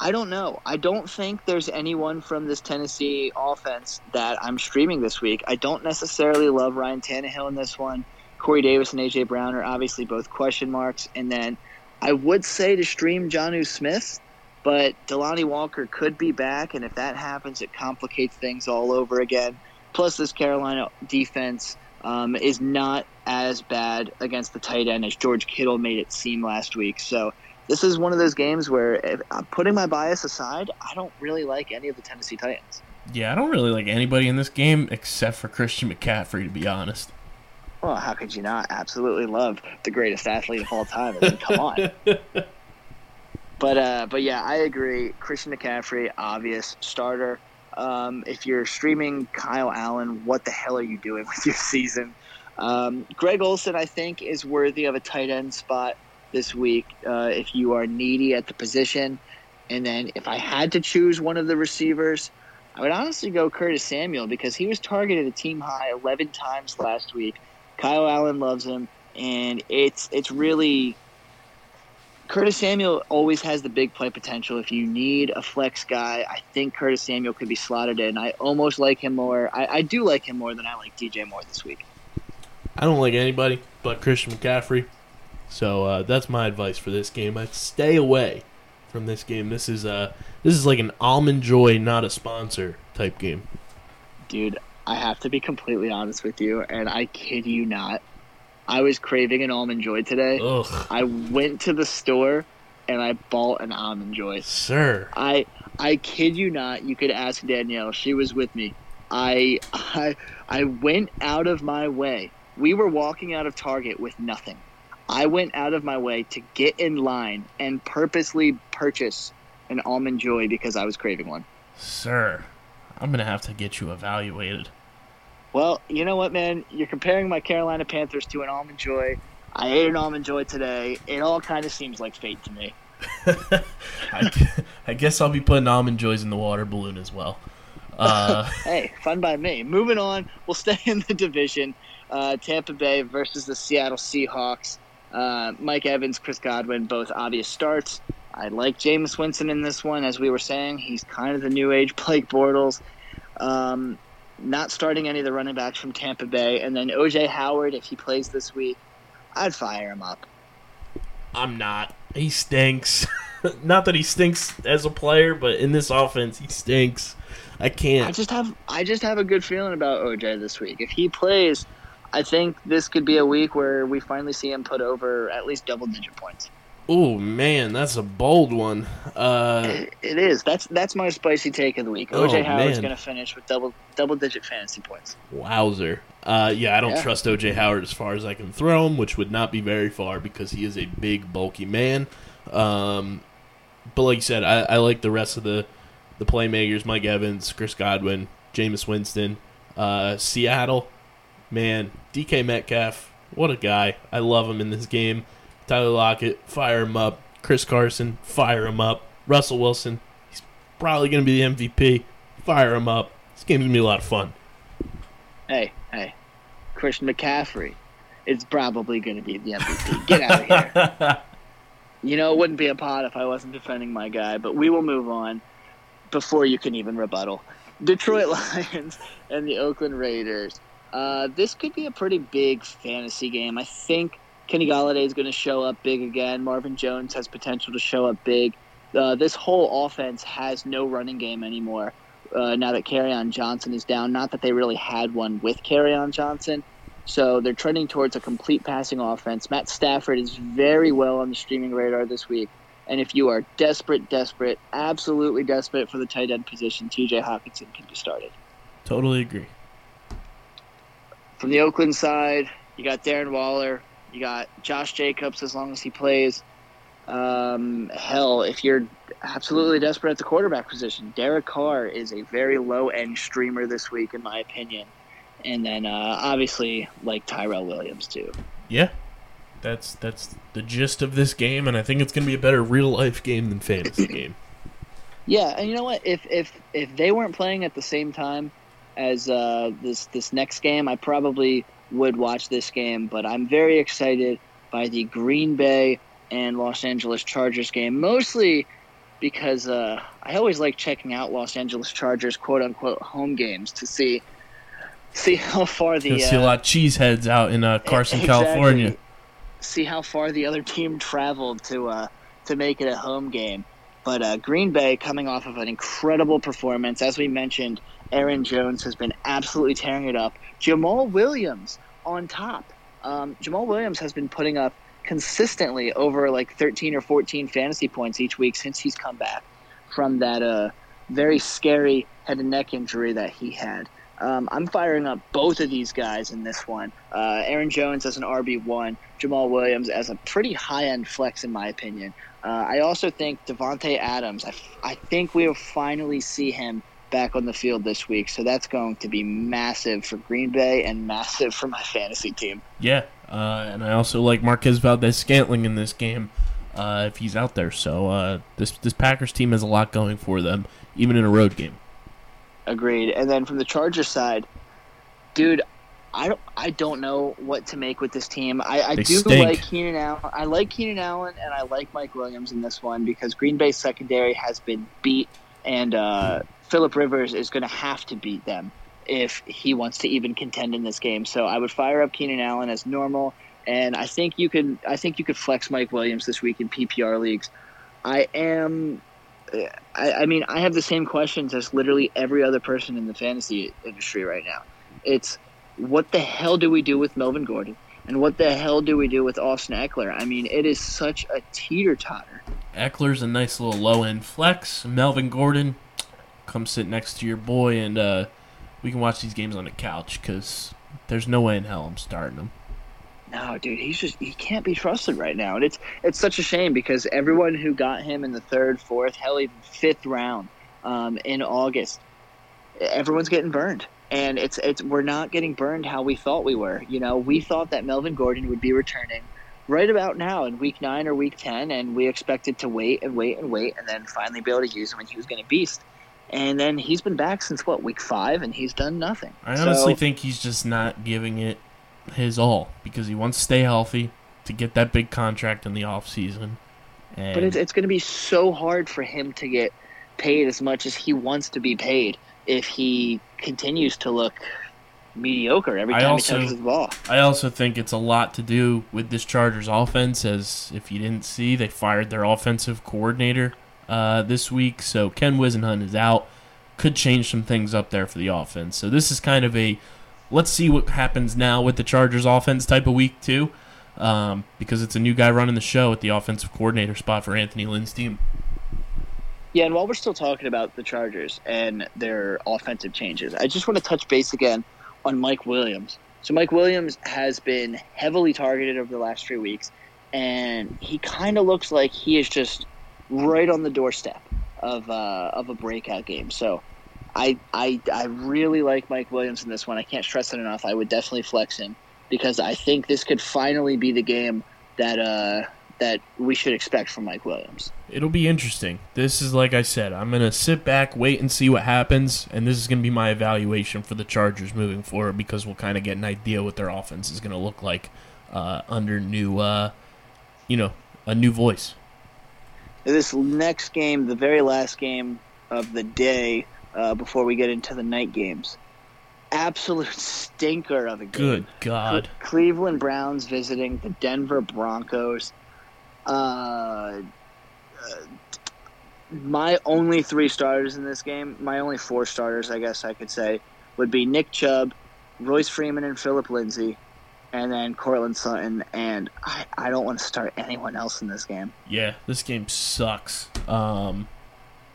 I don't know. I don't think there's anyone from this Tennessee offense that I'm streaming this week. I don't necessarily love Ryan Tannehill in this one. Corey Davis and AJ Brown are obviously both question marks. And then I would say to stream Jonnu Smith, but Delanie Walker could be back, and if that happens, it complicates things all over again. Plus, this Carolina defense um, is not as bad against the tight end as George Kittle made it seem last week. So this is one of those games where, if I'm putting my bias aside, I don't really like any of the Tennessee Titans. Yeah, I don't really like anybody in this game except for Christian McCaffrey, to be honest. Well, how could you not absolutely love the greatest athlete of all time? I mean, come on. But uh, but yeah, I agree. Christian McCaffrey, obvious starter. Um, if you're streaming Kyle Allen, what the hell are you doing with your season? Um, Greg Olsen, I think, is worthy of a tight end spot this week uh, if you are needy at the position. And then if I had to choose one of the receivers, I would honestly go Curtis Samuel because he was targeted a team high 11 times last week. Kyle Allen loves him, and it's it's really Curtis Samuel always has the big play potential. If you need a flex guy, I think Curtis Samuel could be slotted in. I almost like him more. I, I do like him more than I like DJ Moore this week. I don't like anybody but Christian McCaffrey. So uh, that's my advice for this game. I'd stay away from this game. This is uh this is like an almond joy, not a sponsor type game. Dude, I have to be completely honest with you, and I kid you not. I was craving an almond joy today. Ugh, I went to the store and I bought an almond joy. sir. I I kid you not. You could ask Danielle. She was with me. I I I went out of my way. We were walking out of Target with nothing. I went out of my way to get in line and purposely purchase an almond joy because I was craving one. Sir, I'm gonna have to get you evaluated. Well, you know what, man? You're comparing my Carolina Panthers to an almond joy. I ate an almond joy today. It all kind of seems like fate to me. I, I guess I'll be putting almond joys in the water balloon as well. Uh, hey, fun by me. Moving on, we'll stay in the division. Uh, Tampa Bay versus the Seattle Seahawks. Uh, Mike Evans, Chris Godwin, both obvious starts. I like Jameis Winston in this one, as we were saying. He's kind of the new age Blake Bortles. Um, not starting any of the running backs from Tampa Bay. And then OJ Howard, if he plays this week, I'd fire him up. I'm not. He stinks. not that he stinks as a player, but in this offense, he stinks. I can't. I just have I just have a good feeling about OJ this week. If he plays, I think this could be a week where we finally see him put over at least double digit points. Oh man, that's a bold one. Uh, It, is. That's that's my spicy take of the week. Oh, OJ Howard's man. going to finish with double double digit fantasy points. wowzer. Uh, yeah, I don't Yeah. trust OJ Howard as far as I can throw him, which would not be very far because he is a big, bulky man. Um, but like you said, I, I like the rest of the the playmakers: Mike Evans, Chris Godwin, Jameis Winston, uh, Seattle. Man, DK Metcalf, what a guy! I love him in this game. Tyler Lockett, fire him up. Chris Carson, fire him up. Russell Wilson, he's probably going to be the MVP. Fire him up. This game's going to be a lot of fun. Hey, hey, Christian McCaffrey is probably going to be the MVP. Get out of here. You know, it wouldn't be a pot if I wasn't defending my guy, but we will move on before you can even rebuttal. Detroit Lions and the Oakland Raiders. Uh, this could be a pretty big fantasy game. I think Kenny Golladay is going to show up big again. Marvin Jones has potential to show up big. Uh, this whole offense has no running game anymore uh, now that on Johnson is down. Not that they really had one with on Johnson. So they're trending towards a complete passing offense. Matt Stafford is very well on the streaming radar this week. And if you are desperate, desperate, absolutely desperate for the tight end position, TJ Hockenson can be started. totally agree. From the Oakland side, you got Darren Waller, You got Josh Jacobs as long as he plays. Um, hell, if you're absolutely desperate at the quarterback position, Derek Carr is a very low end streamer this week, in my opinion. And then uh, obviously, like Tyrell Williams too. Yeah, that's that's the gist of this game, and I think it's going to be a better real life game than fantasy game. Yeah, and you know what? If if if they weren't playing at the same time as uh, this this next game, I probably would watch this game. But I'm very excited by the Green Bay and Los Angeles Chargers game, mostly because uh, I always like checking out Los Angeles Chargers quote unquote home games to see see how far the You'll see a uh, lot of cheeseheads out in uh, Carson, exactly. California. see how far the other team traveled to uh, to make it a home game. But uh, Green Bay coming off of an incredible performance, as we mentioned, Aaron Jones has been absolutely tearing it up. Jamaal Williams on top. Um, Jamaal Williams has been putting up consistently over like 13 or 14 fantasy points each week since he's come back from that uh, very scary head and neck injury that he had. Um, I'm firing up both of these guys in this one. Uh, Aaron Jones as an RB1, Jamaal Williams as a pretty high end flex, in my opinion. Uh, I also think Davante Adams. I, I think we'll finally see him back on the field this week, so that's going to be massive for Green Bay and massive for my fantasy team. Yeah, uh, and I also like Marquez Valdes-Scantling in this game uh, if he's out there. So uh, this this Packers team has a lot going for them, even in a road game. Agreed. And then from the Chargers side, dude, I don't I don't know what to make with this team. I, I do stink. like Keenan Allen. I like Keenan Allen and I like Mike Williams in this one because Green Bay secondary has been beat and uh, Philip Rivers is going to have to beat them if he wants to even contend in this game. So I would fire up Keenan Allen as normal, and I think you could I think you could flex Mike Williams this week in PPR leagues. I am. I, I mean, I have the same questions as literally every other person in the fantasy industry right now. It's what the hell do we do with Melvin Gordon? And what the hell do we do with Austin Ekeler? I mean, it is such a teeter totter. Ekeler's a nice little low end flex. Melvin Gordon, come sit next to your boy, and uh, we can watch these games on the couch because there's no way in hell I'm starting him. No, dude, he's just he can't be trusted right now, and it's it's such a shame because everyone who got him in the third, fourth, hell, even fifth round um, in August, everyone's getting burned, and it's it's we're not getting burned how we thought we were. You know, we thought that Melvin Gordon would be returning right about now in week nine or week ten, and we expected to wait and wait and wait, and then finally be able to use him, and he was going to beast. And then he's been back since what week five, and he's done nothing. I honestly So- think he's just not giving it his all because he wants to stay healthy to get that big contract in the off season. And But it's, it's going to be so hard for him to get paid as much as he wants to be paid if he continues to look mediocre every time also- he touches the ball. I also think it's a lot to do with this Chargers offense. As if you didn't see, they fired their offensive coordinator uh, this week, so Ken Whisenhunt is out. Could change some things up there for the offense. So this is kind of a let's see what happens now with the Chargers offense type of week too, um, because it's a new guy running the show at the offensive coordinator spot for Anthony Lynn's team. Yeah, and while we're still talking about the Chargers and their offensive changes, I just want to touch base again on Mike Williams. So Mike Williams has been heavily targeted over the last three weeks, and he kind of looks like he is just right on the doorstep of uh, of a breakout game. So I, I I really like Mike Williams in this one. I can't stress it enough. I would definitely flex him because I think this could finally be the game that uh, that we should expect from Mike Williams. It'll be interesting. This is like I said, I'm gonna sit back, wait and see what happens, and this is gonna be my evaluation for the Chargers moving forward because we'll kind of get an idea what their offense is gonna look like uh, under new, uh, you know, a new voice. This next game, the very last game of the day uh, before we get into the night games, absolute stinker of a game. Good God, Cle- Cleveland Browns visiting the Denver Broncos. Uh, uh, my only three starters in this game, my only four starters, I guess I could say, would be Nick Chubb, Royce Freeman, and Philip Lindsay, and then Courtland Sutton. And I, I don't want to start anyone else in this game. yeah, this game sucks. Um,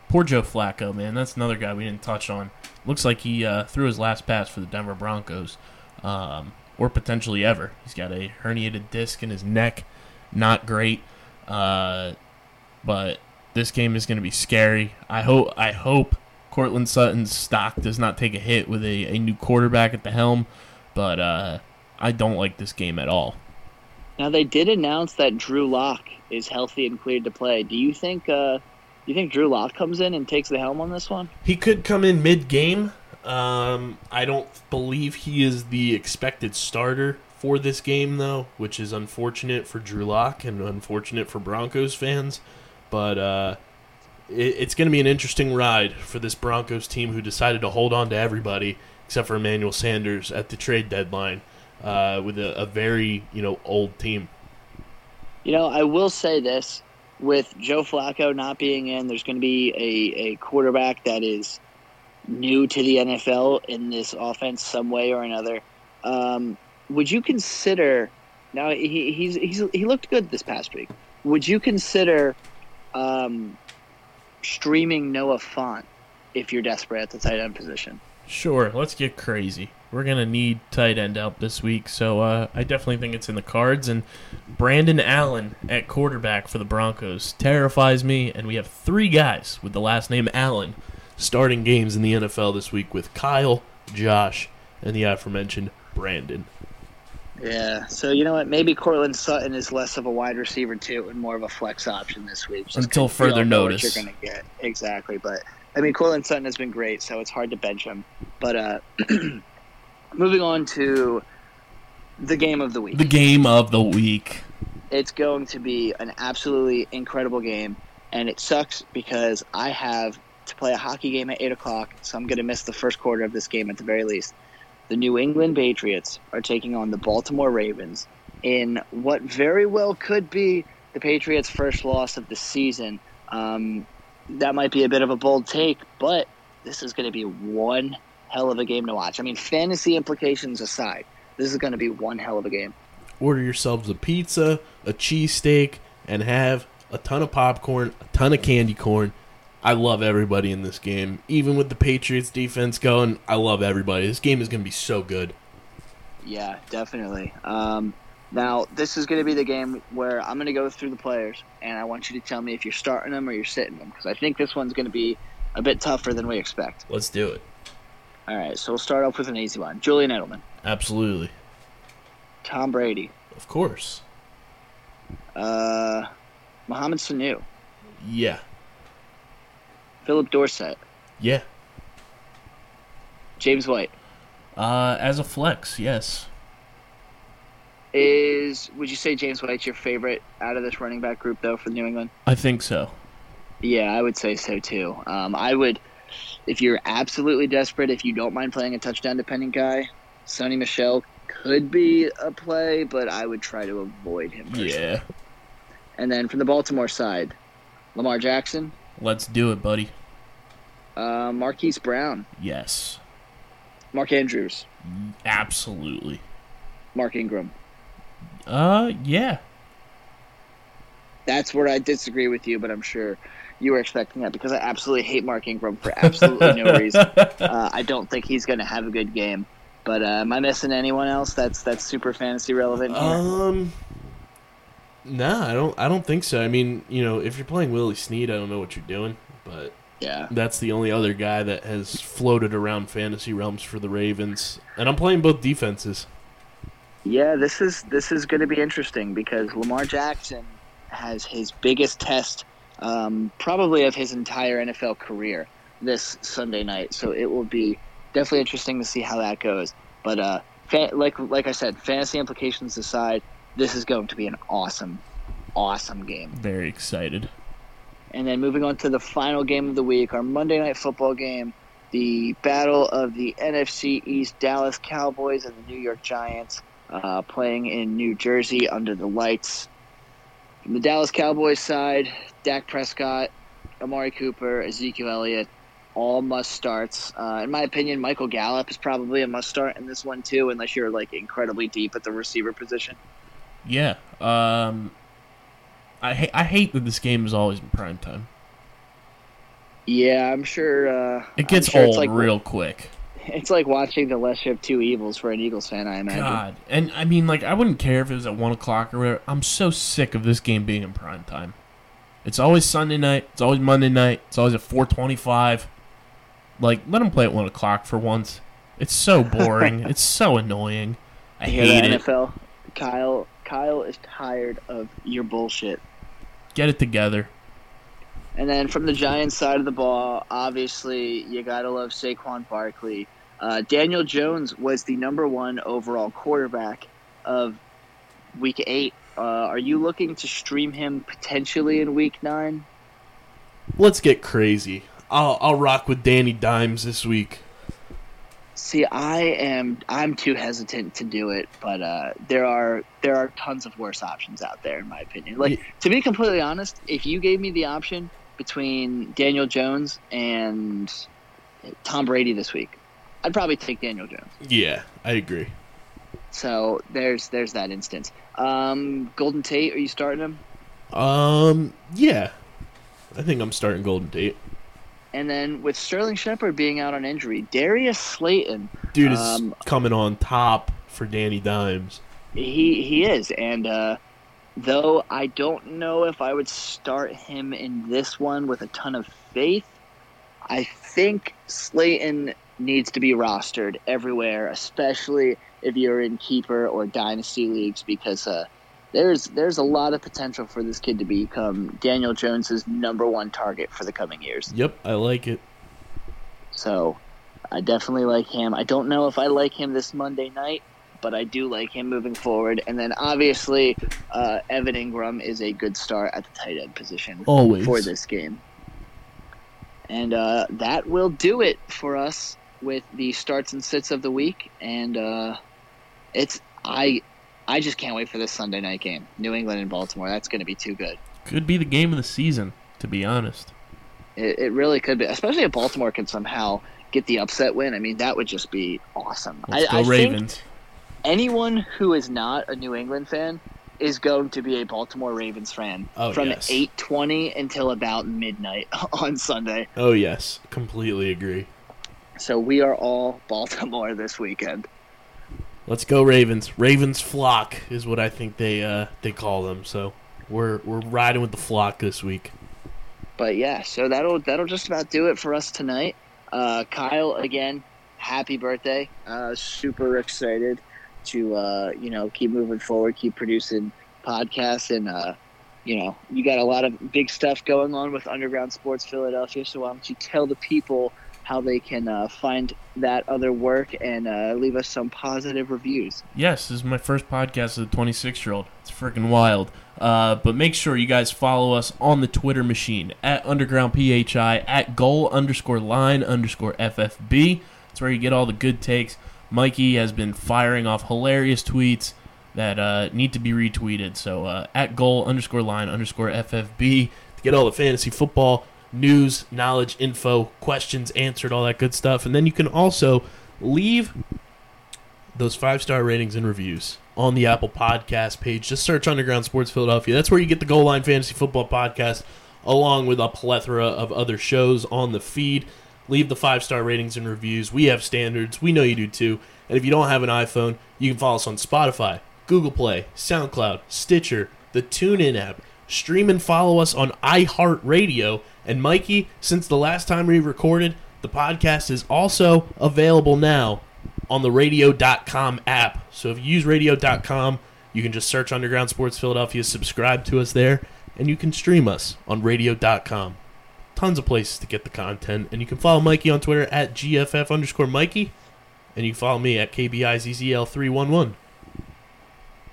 poor Joe Flacco, man. That's another guy we didn't touch on. Looks like he uh, threw his last pass for the Denver Broncos. Um, or potentially ever. He's got a herniated disc in his neck, not great. Uh, but this game is going to be scary. I hope I hope Courtland Sutton's stock does not take a hit with a, a new quarterback at the helm, but uh, I don't like this game at all. Now they did announce that Drew Lock is healthy and cleared to play. Do you think uh, do you think Drew Lock comes in and takes the helm on this one? He could come in mid game. Um, I don't believe he is the expected starter for this game, though, which is unfortunate for Drew Lock and unfortunate for Broncos fans. But uh, it, it's going to be an interesting ride for this Broncos team who decided to hold on to everybody except for Emmanuel Sanders at the trade deadline uh, with a, a very you know old team. You know, I will say this: with Joe Flacco not being in, there's going to be a, a quarterback that is new to the NFL in this offense some way or another. Um, would you consider now he, he's, he's he looked good this past week? Would you consider um, streaming Noah Fant if you're desperate at the tight end position? Sure, let's get crazy. We're gonna need tight end help this week, so uh, I definitely think it's in the cards. And Brandon Allen at quarterback for the Broncos terrifies me, and we have three guys with the last name Allen starting games in the NFL this week with Kyle, Josh, and the aforementioned Brandon. Yeah, so you know what? Maybe Courtland Sutton is less of a wide receiver too, and more of a flex option this week. just Until 'cause we all further notice. you're going to get exactly. But I mean, Courtland Sutton has been great, so it's hard to bench him. But uh, moving on to the game of the week, The game of the week. it's going to be an absolutely incredible game, and it sucks because I have to play a hockey game at eight o'clock, so I'm going to miss the first quarter of this game at the very least. The New England Patriots are taking on the Baltimore Ravens in what very well could be the Patriots' first loss of the season. Um, that might be a bit of a bold take, but this is going to be one hell of a game to watch. I mean, fantasy implications aside, this is going to be one hell of a game. Order yourselves a pizza, a cheesesteak, and have a ton of popcorn, a ton of candy corn. I love everybody in this game. Even with the Patriots defense going, I love everybody. This game is going to be so good. Yeah, definitely. Um, now, this is going to be the game where I'm going to go through the players, and I want you to tell me if you're starting them or you're sitting them, because I think this one's going to be a bit tougher than we expect. Let's do it. All right, so we'll start off with an easy one. Julian Edelman, Absolutely. Tom Brady, Of course. uh, Mohamed Sanu, Yeah. Phillip Dorsett, Yeah. James White. Uh, as a flex, yes. Is would you say James White's your favorite out of this running back group though for New England? I think so. Yeah, I would say so too. Um, I would, if you're absolutely desperate, if you don't mind playing a touchdown dependent guy, Sony Michel could be a play, but I would try to avoid him. personally. Yeah. And then from the Baltimore side, Lamar Jackson, Let's do it, buddy. uh, Marquise Brown, Yes. Mark Andrews, Absolutely. Mark Ingram. Uh, yeah. That's where I disagree with you, but I'm sure you were expecting that because I absolutely hate Mark Ingram for absolutely no reason. Uh, I don't think he's going to have a good game. But uh, am I missing anyone else that's that's super fantasy relevant here? Um, nah, I don't. I don't think so. I mean, you know, if you're playing Willie Snead, I don't know what you're doing, but yeah, that's the only other guy that has floated around fantasy realms for the Ravens. And I'm playing both defenses. yeah. This is this is going to be interesting because Lamar Jackson has his biggest test, um, probably of his entire NFL career this Sunday night. So it will be definitely interesting to see how that goes. But uh, fa- like like I said, fantasy implications aside, this is going to be an awesome, awesome game. Very excited. And then moving on to the final game of the week, our Monday night football game, the battle of the NFC East Dallas Cowboys and the New York Giants uh, playing in New Jersey under the lights. From the Dallas Cowboys side, Dak Prescott, Amari Cooper, Ezekiel Elliott, all must starts. Uh, in my opinion, Michael Gallup is probably a must start in this one too, unless you're like incredibly deep at the receiver position. Yeah. Um, I ha- I hate that this game is always in prime time. Yeah, I'm sure. Uh, It gets sure old like real quick. It's like watching the lesser of two evils for an Eagles fan. I imagine. God, and I mean, like, I wouldn't care if it was at one o'clock or whatever. I'm so sick of this game being in prime time. It's always Sunday night. It's always Monday night. It's always at 4:25. Like, let them play at one o'clock for once. It's so boring. it's so annoying. I You hear hate it. NFL. Kyle, Kyle is tired of your bullshit. Get it together. And then from the Giants side of the ball, obviously you gotta love Saquon Barkley. Uh, Daniel Jones was the number one overall quarterback of Week Eight. Uh, are you looking to stream him potentially in Week Nine? Let's get crazy. I'll I'll rock with Danny Dimes this week. See, I am I'm too hesitant to do it, but uh, there are there are tons of worse options out there, in my opinion. Like Yeah. to be completely honest, if you gave me the option between Daniel Jones and Tom Brady this week, I'd probably take Daniel Jones. Yeah, I agree. So there's there's that instance. Um, Golden Tate, are you starting him? Um, yeah, I think I'm starting Golden Tate. And then with Sterling Shepard being out on injury, Darius Slayton, Dude is Um, coming on top for Danny Dimes. he he is, and uh, though I don't know if I would start him in this one with a ton of faith, I think Slayton needs to be rostered everywhere, especially if you're in keeper or dynasty leagues, because uh, there's there's a lot of potential for this kid to become Daniel Jones's number one target for the coming years. Yep, I like it. So I definitely like him. I don't know if I like him this Monday night, but I do like him moving forward. And then obviously, uh, Evan Engram is a good start at the tight end position Always. for this game. And uh, that will do it for us with the starts and sits of the week. And uh, it's I I just can't wait for this Sunday night game, New England and Baltimore. That's going to be too good. Could be the game of the season, to be honest. It, it really could be, especially if Baltimore can somehow get the upset win. I mean, that would just be awesome. Let's I, go I Ravens. anyone who is not a New England fan is going to be a Baltimore Ravens fan Oh, from yes. 8:20 until about midnight on Sunday. Oh yes, completely agree. So we are all Baltimore this weekend. Let's go Ravens. Ravens flock is what I think they uh they call them. So we're we're riding with the flock this week. But yeah, so that'll that'll just about do it for us tonight. Uh, Kyle, again, happy birthday! Uh, super excited to uh, you know keep moving forward, keep producing podcasts, and uh, you know you got a lot of big stuff going on with Underground Sports Philadelphia. So why don't you tell the people how they can uh, find that other work and uh, leave us some positive reviews? Yes, this is my first podcast as a 26 year old. It's freaking wild. Uh, but make sure you guys follow us on the Twitter machine at underground phi at goal underscore line underscore ffb. That's where you get all the good takes. Mikey has been firing off hilarious tweets that uh, need to be retweeted. So uh, at goal underscore line underscore ffb. To get all the fantasy football news, knowledge, info, questions answered, all that good stuff. And then you can also leave those five star ratings and reviews on the Apple Podcast page. Just search Underground Sports Philadelphia. That's where you get the Goal Line Fantasy Football Podcast, along with a plethora of other shows on the feed. Leave the five star ratings and reviews. We have standards. We know you do too. And if you don't have an iPhone, you can follow us on Spotify, Google Play, SoundCloud, Stitcher, the TuneIn app. Stream and follow us on iHeartRadio. And Mikey, since the last time we recorded, the podcast is also available now on the radio.com app. So if you use radio.com, you can just search Underground Sports Philadelphia, subscribe to us there, and you can stream us on radio.com. Tons of places to get the content. And you can follow Mikey on Twitter at GFF underscore Mikey. And you can follow me at KBIZZL311.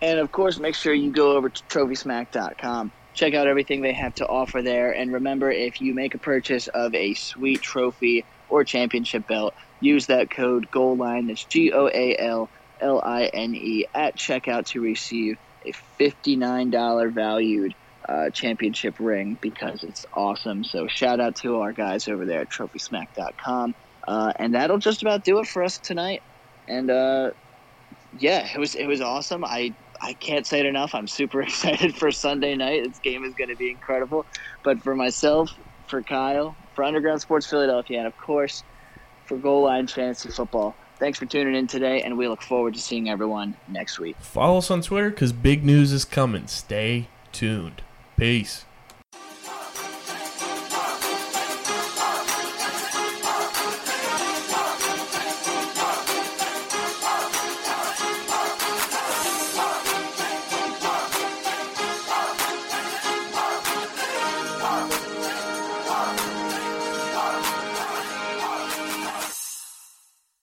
And of course, make sure you go over to TrophySmack.com. Check out everything they have to offer there. And remember, if you make a purchase of a sweet trophy or championship belt, use that code GOALLINE, that's G O A L L I N E, at checkout to receive a $59 valued uh, championship ring because it's awesome. So shout out to our guys over there at TrophySmack.com. Uh, and that'll just about do it for us tonight. And uh, yeah, it was it was awesome. I I can't say it enough. I'm super excited for Sunday night. This game is going to be incredible. But for myself, for Kyle, for Underground Sports Philadelphia, and of course for Goal Line Fantasy Football. Thanks for tuning in today, and we look forward to seeing everyone next week. Follow us on Twitter because big news is coming. Stay tuned. Peace.